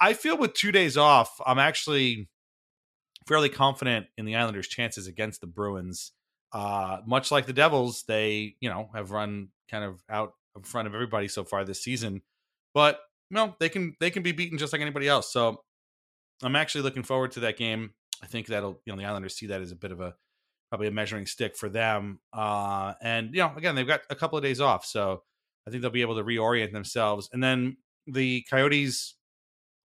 I feel with two days off, I'm actually fairly confident in the Islanders' chances against the Bruins. Uh, much like the Devils, they you know have run kind of out in front of everybody so far this season. But no, they can they can be beaten just like anybody else. So I'm actually looking forward to that game. I think that'll you know the Islanders see that as a bit of a probably a measuring stick for them. Uh, and you know again they've got a couple of days off, so I think they'll be able to reorient themselves. And then the Coyotes,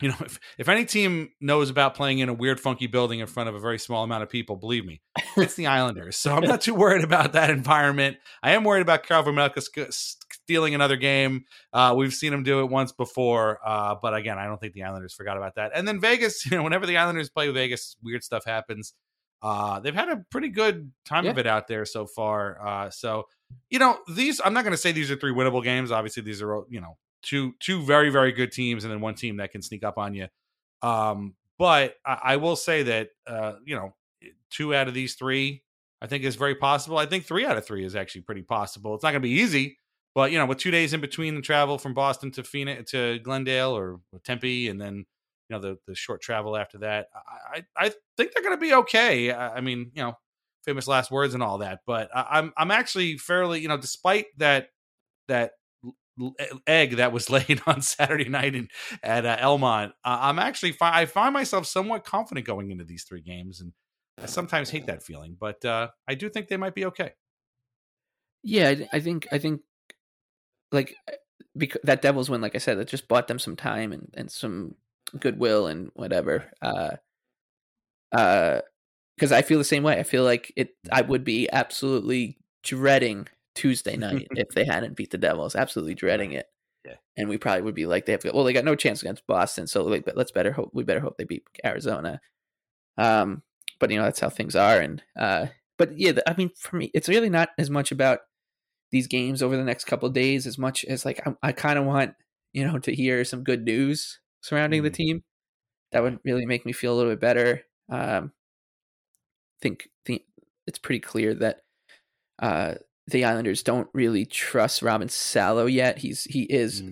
you know, if, if any team knows about playing in a weird, funky building in front of a very small amount of people, believe me, it's the [LAUGHS] Islanders. So I'm not too worried about that environment. I am worried about Karel Vejmelka stealing another game. Uh, we've seen him do it once before, uh, but again, I don't think the Islanders forgot about that. And then Vegas, [LAUGHS] you know, whenever the Islanders play Vegas, weird stuff happens. Uh, they've had a pretty good time Yeah. of it out there so far. Uh, so you know these. I'm not going to say these are three winnable games. Obviously, these are you know two two very very good teams, and then one team that can sneak up on you. Um, but I, I will say that uh, you know two out of these three I think is very possible. I think three out of three is actually pretty possible. It's not going to be easy, but you know, with two days in between the travel from Boston to Phoenix to Glendale or, Tempe, and then you know the the short travel after that, I I, think they're going to be okay. I, I mean, you know, famous last words and all that, but I, I'm I'm actually fairly you know, despite that that egg that was [LAUGHS] laid on Saturday night in, at uh, Elmont, uh, I'm actually fi- I find myself somewhat confident going into these three games and. I sometimes hate that feeling, but uh, I do think they might be okay. Yeah, I, I think I think like because that Devils win, like I said, that just bought them some time and, and some goodwill and whatever. Uh, uh, because I feel the same way. I feel like it. I would be absolutely dreading Tuesday night [LAUGHS] if they hadn't beat the Devils. Absolutely dreading it. Yeah. And we probably would be like, they have well, they got no chance against Boston, so like, but let's better hope we better hope they beat Arizona. Um, but you know that's how things are, and uh, but yeah, I mean, for me, it's really not as much about these games over the next couple of days as much as like I, I kind of want you know to hear some good news surrounding the team. That would really make me feel a little bit better. Um, think think it's pretty clear that uh, the Islanders don't really trust Robin Salo yet. He's he is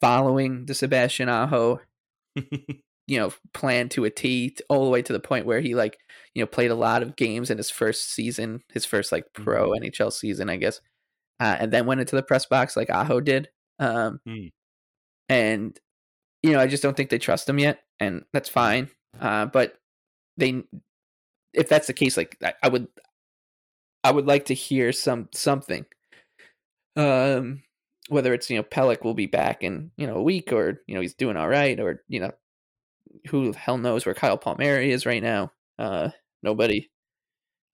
following the Sebastian Aho, [LAUGHS] you know, plan to a T all the way to the point where he like you know played a lot of games in his first season, his first like pro NHL season, I guess, uh, and then went into the press box like Aho did. Um, and you know, I just don't think they trust him yet, and that's fine. Uh, but they, if that's the case, like I, I would, I would like to hear some something. Um, whether it's you know Pelech will be back in you know a week, or you know he's doing all right, or you know who the hell knows where Kyle Palmieri is right now. Uh, nobody.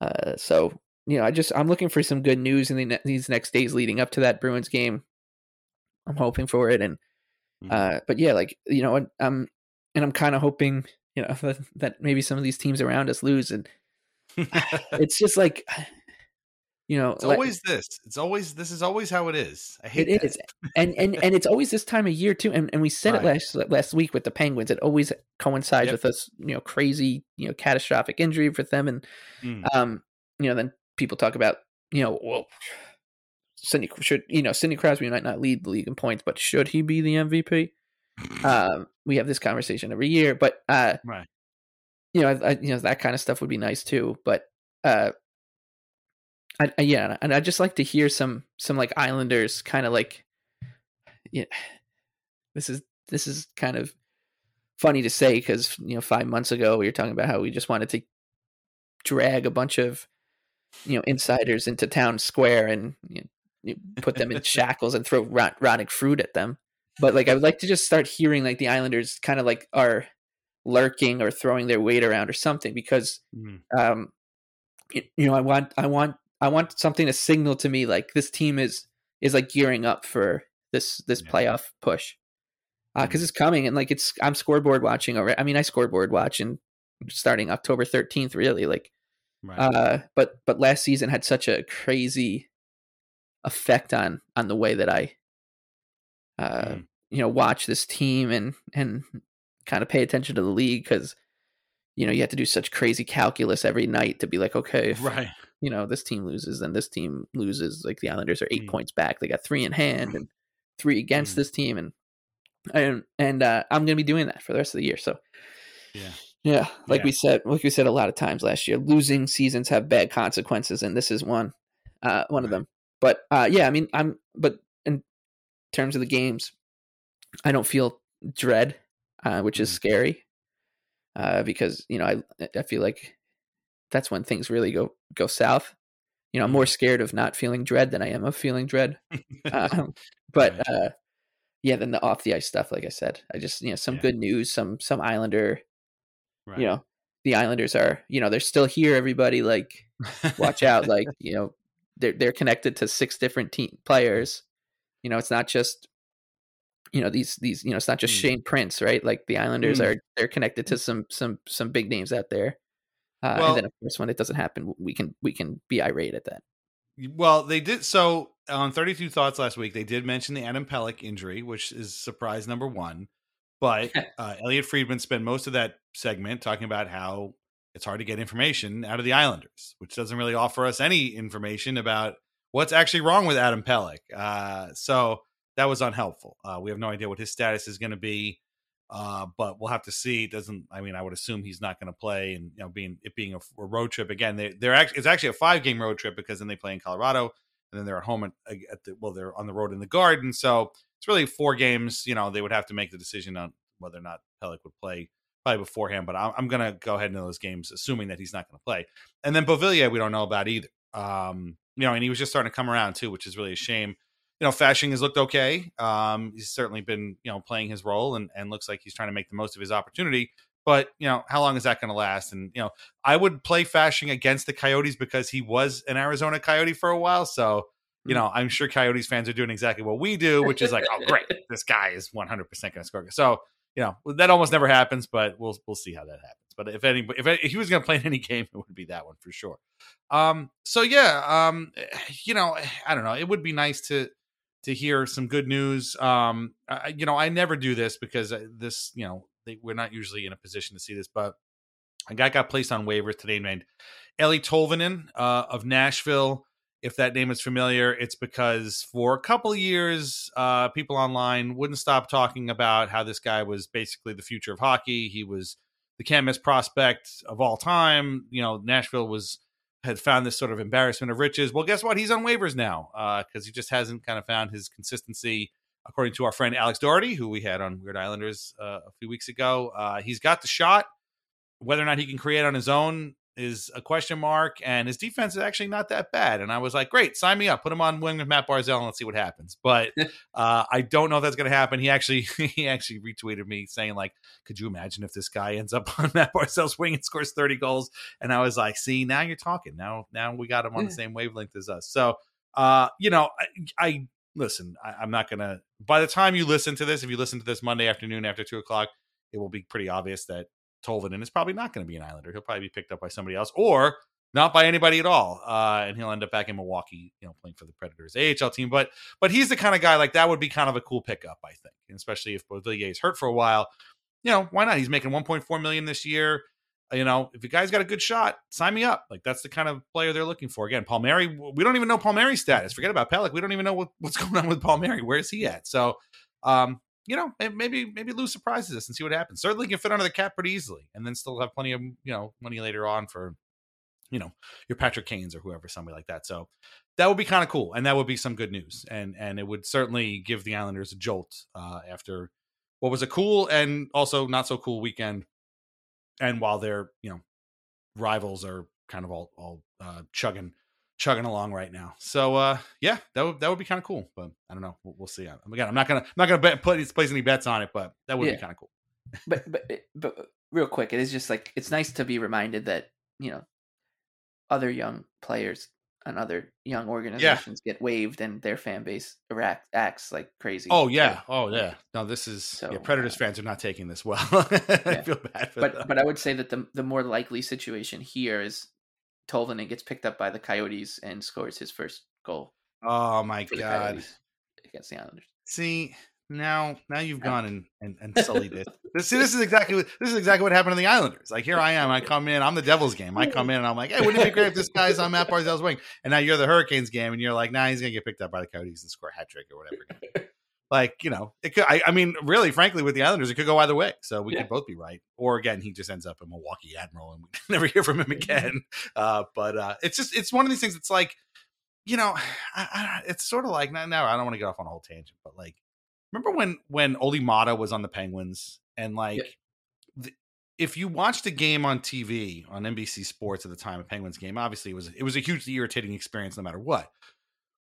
Uh, so you know, I just I'm looking for some good news in the ne- these next days leading up to that Bruins game. I'm hoping for it, and uh, but yeah, like you know, and, um, and I'm kind of hoping you know [LAUGHS] that, that maybe some of these teams around us lose, and [LAUGHS] it's just like you know, It's like- always this. It's always this is always how it is. I hate it that. is, and and and it's always this time of year too. And and we said Right. it last last week with the Penguins. It always coincides Yep. with this, you know, crazy, you know, catastrophic injury for them. And Mm. um, you know, then people talk about, you know, well, Sidney should you know Sidney Crosby might not lead the league in points, but should he be the MVP? [LAUGHS] um, we have this conversation every year, but uh, Right. you know, I, I, you know that kind of stuff would be nice too. But uh, I, I yeah, and I just like to hear some some like Islanders kind of like, yeah, this is this is kind of funny to say because you know five months ago we were talking about how we just wanted to drag a bunch of you know insiders into town square and you know, you put them in [LAUGHS] shackles and throw rot, rotting fruit at them. But like I would like to just start hearing like the Islanders kind of like are lurking or throwing their weight around or something because um you, you know I want I want I want something to signal to me like this team is is like gearing up for this this playoff push because it's coming and like it's I'm scoreboard watching already. I mean I scoreboard watching starting October 13th really like Right. uh but but last season had such a crazy effect on on the way that I uh you know watch this team and and kind of pay attention to the league because you know you have to do such crazy calculus every night to be like okay if, Right. You know this team loses then this team loses like the Islanders are 8 points back they got 3 in hand [SIGHS] and 3 against this team and and and uh, I'm going to be doing that for the rest of the year so Yeah. yeah, like Yeah. we said, like we said a lot of times last year, losing seasons have bad consequences, and this is one, uh, one of them. But uh, yeah, I mean, I'm, but in terms of the games, I don't feel dread, uh, which is scary, uh, because you know I I feel like that's when things really go go south. You know, I'm more scared of not feeling dread than I am of feeling dread. [LAUGHS] um, but uh, yeah, then the off the ice stuff, like I said, I just you know some good news, some some Islander Right. you know the islanders are you know they're still here everybody like watch out [LAUGHS] like you know they're they're connected to six different team players you know it's not just you know these these you know it's not just shane prince right like the islanders Mm. are they're connected to some some some big names out there Uh, Well- and then of course when it doesn't happen, we can we can be irate at that. Well, they did so on 32 Thoughts last week. They did mention the Adam Pelech injury, which is surprise number one. But [LAUGHS] uh, Elliotte Friedman spent most of that segment talking about how it's hard to get information out of the Islanders, which doesn't really offer us any information about what's actually wrong with Adam Pelech. Uh, so that was unhelpful. Uh, we have no idea what his status is going to be. Uh, but we'll have to see. It doesn't I mean I would assume he's not going to play, and you know, being it being a, a road trip again, they, they're actually it's actually a five game road trip because then they play in Colorado, and then they're at home at, at the well they're on the road in the Garden, so it's really four games. You know, they would have to make the decision on whether or not Pelech would play probably beforehand. But I'm, I'm going to go ahead into those games, assuming that he's not going to play. And then Beauvillier, we don't know about either. Um, you know, and he was just starting to come around too, which is really a shame you know, Fasching has looked okay. Um, he's certainly been, you know, playing his role and, and looks like he's trying to make the most of his opportunity. But, you know, how long is that going to last? And, you know, I would play Fasching against the Coyotes because he was an Arizona Coyote for a while. So, you know, I'm sure Coyotes fans are doing exactly what we do, which is like, oh, [LAUGHS] great, this guy is 100% going to score. So, you know, that almost never happens, but we'll we'll see how that happens. But if any, if, if he was going to play in any [LAUGHS] game, it would be that one for sure. Um, so yeah, um, [SIGHS] you know, [SIGHS] I don't know. It would be nice to to hear some good news. Um, I, you know, I never do this because uh, this, you know, they, we're not usually in a position to see this, but a guy got placed on waivers today named Eeli Tolvanen uh, of Nashville. If that name is familiar, it's because for a couple years, uh, people online wouldn't stop talking about how this guy was basically the future of hockey. He was the can't prospect of all time. You know, Nashville was had found this sort of embarrassment of riches. Well, guess what? He's on waivers now because uh, he just hasn't kind of found his consistency. According to our friend Alex Doherty, who we had on Weird Islanders uh, a few weeks ago, uh, he's got the shot. Whether or not he can create on his own is a question mark, and his defense is actually not that bad. And I was like, great, sign me up, put him on wing with Matt Barzal, and let's see what happens. But [LAUGHS] uh, I don't know if that's going to happen. He actually [LAUGHS] he actually retweeted me saying like, could you imagine if this guy ends up [LAUGHS] on Matt Barzal's wing and scores thirty goals? And I was like, see, now you're talking. Now now we got him on the same wavelength as us. So uh, you know, I, I listen. I, I'm not gonna. By the time you listen to this, if you listen to this Monday afternoon after two o'clock, it will be pretty obvious that Tolvanen is probably not going to be an Islander. He'll probably be picked up by somebody else or not by anybody at all. Uh, and he'll end up back in Milwaukee, you know, playing for the Predators AHL team. But but he's the kind of guy like that would be kind of a cool pickup, I think, and especially if Beauvillier is hurt for a while. You know, why not? He's making 1.4 million this year. You know, if you guys got a good shot, sign me up. Like that's the kind of player they're looking for. Again, Palmieri, we don't even know Palmieri's status. Forget about Pelech. We don't even know what, what's [LAUGHS] going on with Palmieri. Where's he at? So, um, you know, maybe maybe Lou surprises us and see what happens. Certainly can fit under the cap pretty easily, and then still have plenty of you know money later on for you know your Patrick Kanes or whoever, somebody like that. So that would be kind of cool, and that would be some good news, and and it would certainly give the Islanders a jolt uh, after what was a cool and also not so cool weekend. And while their you know rivals are kind of all all uh, chugging chugging along right now. So uh, yeah, that would that would be kind of cool. But I don't know. We'll, we'll see. Again, I'm not gonna I'm not gonna bet, put place any bets on it, but that would Yeah. be kind of cool. but but eh, but uh, real quick, it is just like it's nice to be reminded that you know other young players and other young organizations get waived and their fan base react, acts like crazy. Oh yeah, oh yeah. No, this is So, yeah. Predators uh fans are not taking this well. [LAUGHS] I feel bad for but them. but I would say that the the more likely situation here is Tolvanen gets picked up by the Coyotes and scores his first goal oh my god. Against the Islanders. See now, now you've gone and, and, and sullied it. This, see, this is exactly what this is exactly what happened to the Islanders. Like here I am, I come in, I'm the Devils game. I come in and I'm like, hey, wouldn't it be great if this guy's on Matt Barzal's wing? And now you're the Hurricanes game, and you're like, nah, he's gonna get picked up by the Coyotes and score a hat trick or whatever. Like you know, it could. I, I mean, really, frankly, with the Islanders, it could go either way. So we could both be right, or again, he just ends up a Milwaukee Admiral, and we [LAUGHS] never hear from him again. Uh, but uh, it's just it's one of these things. It's like you know, [SIGHS] I, I, it's sort of like now. now I don't want to get off on a whole tangent, but like, remember when when Olli Maatta was on the Penguins, and like, the, if you watched a game on TV on NBC Sports at the time, a Penguins game, obviously it was it was a hugely irritating experience, no matter what.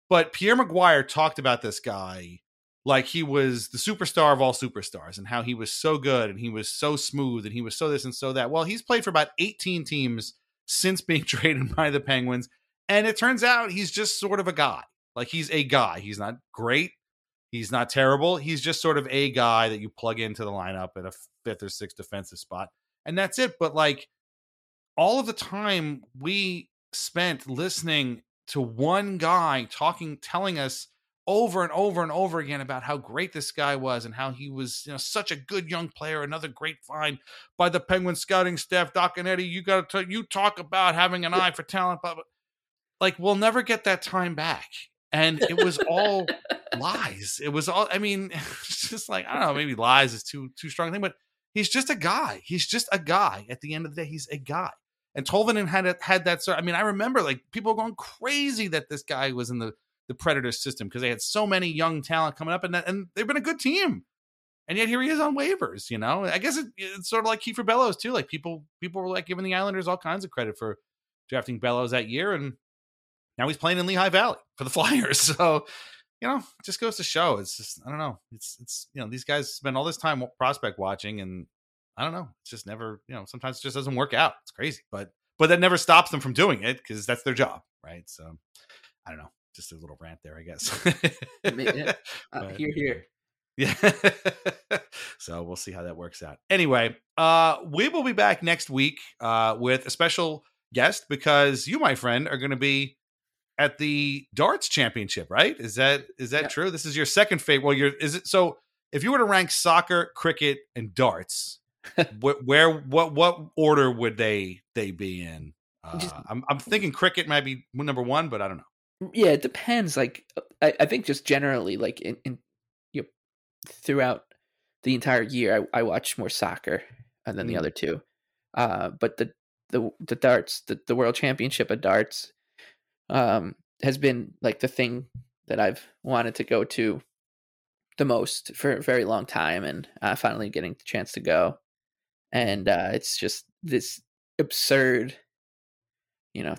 But Pierre McGuire talked about this guy like he was the superstar of all superstars and how he was so good and he was so smooth and he was so this and so that. Well, he's played for about 18 teams since being [LAUGHS] traded by the Penguins. And it turns out he's just sort of a guy. Like he's a guy. He's not great. He's not terrible. He's just sort of a guy that you plug into the lineup at a fifth or sixth defensive spot. And that's it. But like, all of the time we spent listening to one guy talking, telling us over and over and over again about how great this guy was and how he was, you know, such a good young player, another great find by the Penguin scouting staff. Doc and Eddie, you got to you talk about having an eye for talent, but like we'll never get that time back. And it was all lies. It was all. I mean, [LAUGHS] it's just like I don't know. Maybe lies is too too strong thing, but he's just a guy. He's just a guy. At the end of the day, he's a guy. And Tolvanen had had that. I mean, I remember like people going crazy that this guy was in the the Predators system because they had so many young talent coming up, and that, and they've been a good team. And yet here he is on waivers. You know, I guess it, it's sort of like Kiefer Bellows too. Like people people were like giving the Islanders all kinds of credit for drafting Bellows that year, and now he's playing in Lehigh Valley for the [LAUGHS] Flyers. So you know, just goes to show. It's just I don't know. It's it's you know these guys spend all this time prospect watching, and I don't know. It's just never you know. Sometimes it just doesn't work out. It's crazy, but but that never stops them from doing it because that's their job, right? So I don't know. Just a little rant there, I guess. yeah. [LAUGHS] uh, here, here. Yeah. [LAUGHS] so we'll see how that works out. Anyway, uh, we will be back next week uh, with a special guest because you, my friend, are going to be at the darts championship, right? Is that is that yeah. true? This is your second favorite. Well, you're is it so? If you were to rank soccer, cricket, and darts, [LAUGHS] wh- where what what order would they they be in? Uh, just, I'm I'm thinking cricket might be number one, but I don't know. Yeah, it depends. Like I, I think just generally, like in, in you know, throughout the entire year, I, I watch more soccer than mm. the other two. Uh, but the the the darts, the, the world championship of darts, um, has been like the thing that I've wanted to go to the most for a very long time, and uh, finally getting the chance to go. And uh, it's just this absurd, you know,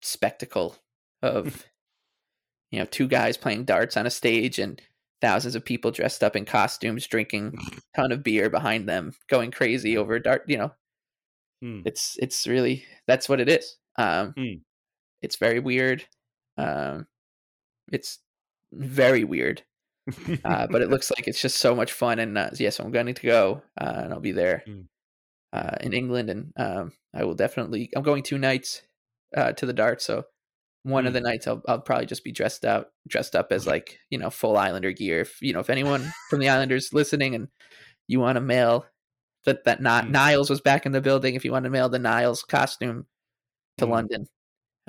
spectacle of you know two guys playing darts on a stage and thousands of people dressed up in costumes drinking a ton of beer behind them going crazy over dart you know hmm. it's it's really that's what it is um hmm. It's very weird. Um, it's very weird. uh, but it looks like it's just so much fun. And uh, yeah, so I'm going to go, uh, and I'll be there mm. uh, in England, and um, I will definitely. I'm going two nights uh, to the dart, so one mm. of the nights I'll I'll probably just be dressed out, dressed up as like you know full Islander gear. If you know if anyone from the Islanders listening and you want to mail that that not mm. Niles was back in the building, if you want to mail the Niles costume to mm. London,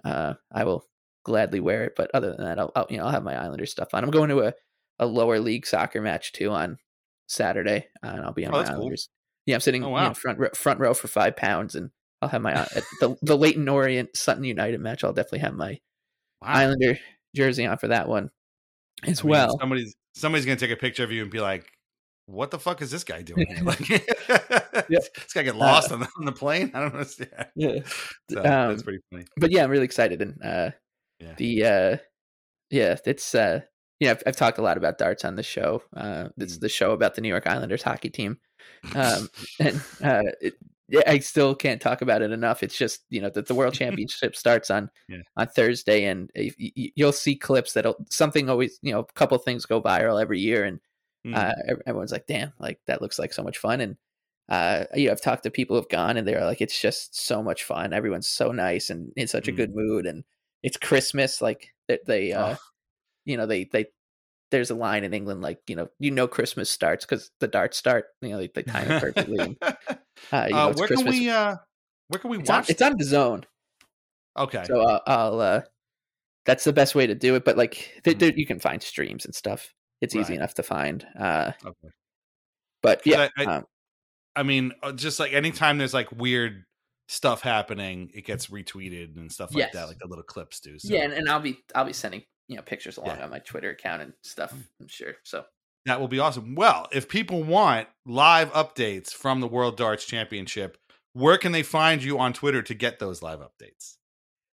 uh, I will gladly wear it. But other than that, I'll, I'll, you know I'll have my islander stuff on. I'm going to a, a lower league soccer match too on Saturday, uh, and I'll be on oh, my Islanders. Cool. Yeah, I'm sitting oh, wow. you know, front row, front row for five pounds, and I'll have my uh, the the Leyton Orient Sutton United match. I'll definitely have my wow. Islander jersey on for that one as I mean, well. Somebody's somebody's gonna take a picture of you and be like, "What the fuck is this guy doing?" [LAUGHS] like, [LAUGHS] yeah. this guy get lost uh, on, the, on the plane. I don't understand. Yeah, so, um, that's pretty funny. But yeah, I'm really excited, and uh, yeah. the uh, yeah, it's uh, you know, I've, I've, talked a lot about darts on the show. Uh, it's mm. the show about the New York Islanders hockey team, [LAUGHS] um, and uh, it, I still can't talk about it enough. It's just you know that the World [LAUGHS] Championship starts on yeah. on Thursday, and you'll see clips that something always you know a couple things go viral every year, and mm. uh, everyone's like, "Damn, like that looks like so much fun." And uh, you know, I've talked to people who've gone and they're like, it's just so much fun. Everyone's so nice and in such mm. a good mood. And it's Christmas. Like they, they uh, oh. you know, they, they, there's a line in England, like, you know, you know, Christmas starts because the darts start, you know, they, they time it perfectly. and, [LAUGHS] uh, you know, uh, where Christmas. can we, uh, where can we it's watch? On, it's on the zone. Okay. So uh, I'll, uh, that's the best way to do it. But like, mm. you can find streams and stuff. It's right. easy enough to find. Uh, okay. But yeah, I, I, um, I mean, uh, just like anytime there's like weird stuff happening, it gets retweeted and stuff like yes. that, like the little clips do. So. Yeah, and, and, I'll be I'll be sending you know pictures along yeah. on my Twitter account and stuff. Mm. I'm sure. So that will be awesome. Well, if people want live updates from the World Darts Championship, where can they find you on Twitter to get those live updates?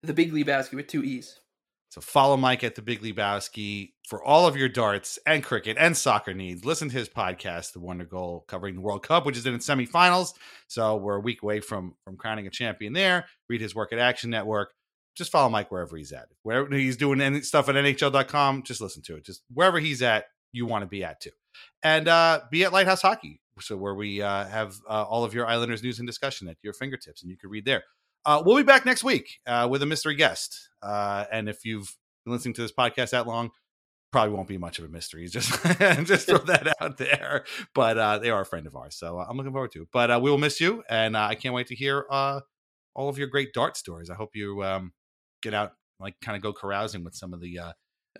The Big Lebowski with two E's. So follow Mike at the Big Lebowski for all of your darts and cricket and soccer needs. Listen to his podcast, The Wonder Goal, covering the World Cup, which is in its semifinals. So we're a week away from from crowning a champion there. Read his work at Action Network. Just follow Mike wherever he's at. Wherever he's doing any stuff at NHL.com, just listen to it. Just wherever he's at, you want to be at too. And uh, be at Lighthouse Hockey, so where we uh, have uh, all of your Islanders news and discussion at your fingertips, and you can read there. Uh, we'll be back next week uh, with a mystery guest. Uh, and if you've been listening to this podcast that long, probably won't be much of a mystery. [LAUGHS] Just just throw that out there. But they are a friend of ours, so I'm looking forward to it. But we will miss you, and I can't wait to hear all of your great dart stories. I hope you um, get out, like, kind of go carousing with some of the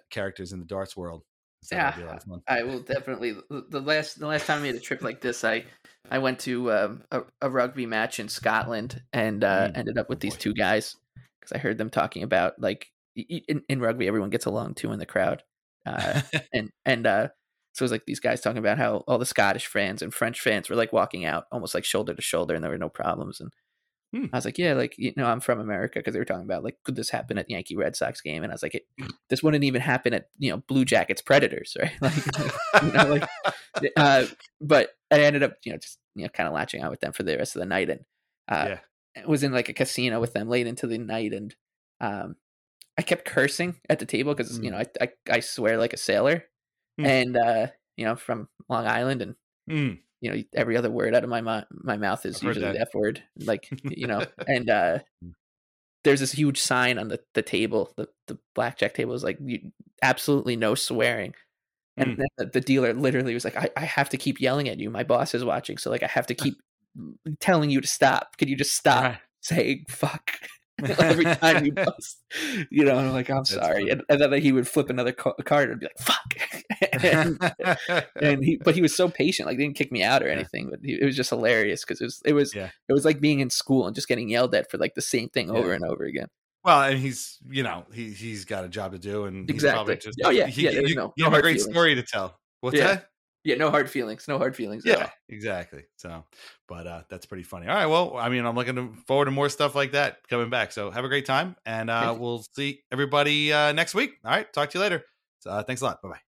characters in the darts world. So that'll be a lot Yeah. I will definitely. The last the last time I made a trip like this, I I went to um, a, a rugby match in Scotland and uh, Mm. ended up with Oh, these two guys because I heard them talking about like in, in rugby everyone gets along too in the crowd, uh, [LAUGHS] and and uh, so it was like these guys talking about how all the Scottish fans and French fans were like walking out almost like shoulder to shoulder and there were no problems and. Hmm. I was like, yeah, like you know, I'm from America because they were talking about like, could this happen at Yankee Red Sox game? And I was like, it, this wouldn't even happen at you know Blue Jackets Predators, [LAUGHS] right? Like, [LAUGHS] like, you know, like uh, but I ended up, you know, just you know, kind of latching out with them for the rest of the night, and uh, yeah. was in like a casino with them late into the night, and um, I kept cursing at the table because you Mm. know I, I I swear like a sailor, Mm. and uh, you know from Long Island, and Mm. You know every other word out of my mu- my mouth is I've usually the F word, like you know, [LAUGHS] and uh, there's this huge sign on the the table, the the blackjack table is like you, absolutely no swearing. And Mm. then the, the dealer literally was like, I, I have to keep yelling at you. My boss is watching. So like I have to [LAUGHS] keep telling you to stop. Could you just stop Right. saying fuck [LAUGHS] every time you bust? You know, I'm like, I'm That's sorry. And, and then he would flip another ca- card and be like, fuck. [LAUGHS] and, and he, but he was so patient, like he didn't kick me out or anything. But he, it was just hilarious because it was, it was, Yeah. it was like being in school and just getting yelled at for like the same thing over Yeah. and over again. Well, and he's you know he he's got a job to do, and he's probably Exactly. just Oh, yeah, he, yeah, you, no- you no have a great feelings. story to tell. What's Yeah. that? Yeah, no hard feelings, no hard feelings. Yeah, exactly. So, but uh, that's pretty funny. All right, well, I mean, I'm looking forward to more stuff like that coming back. So have a great time, and uh, we'll see everybody uh, next week. All right, talk to you later. So, uh, thanks a lot. Bye bye.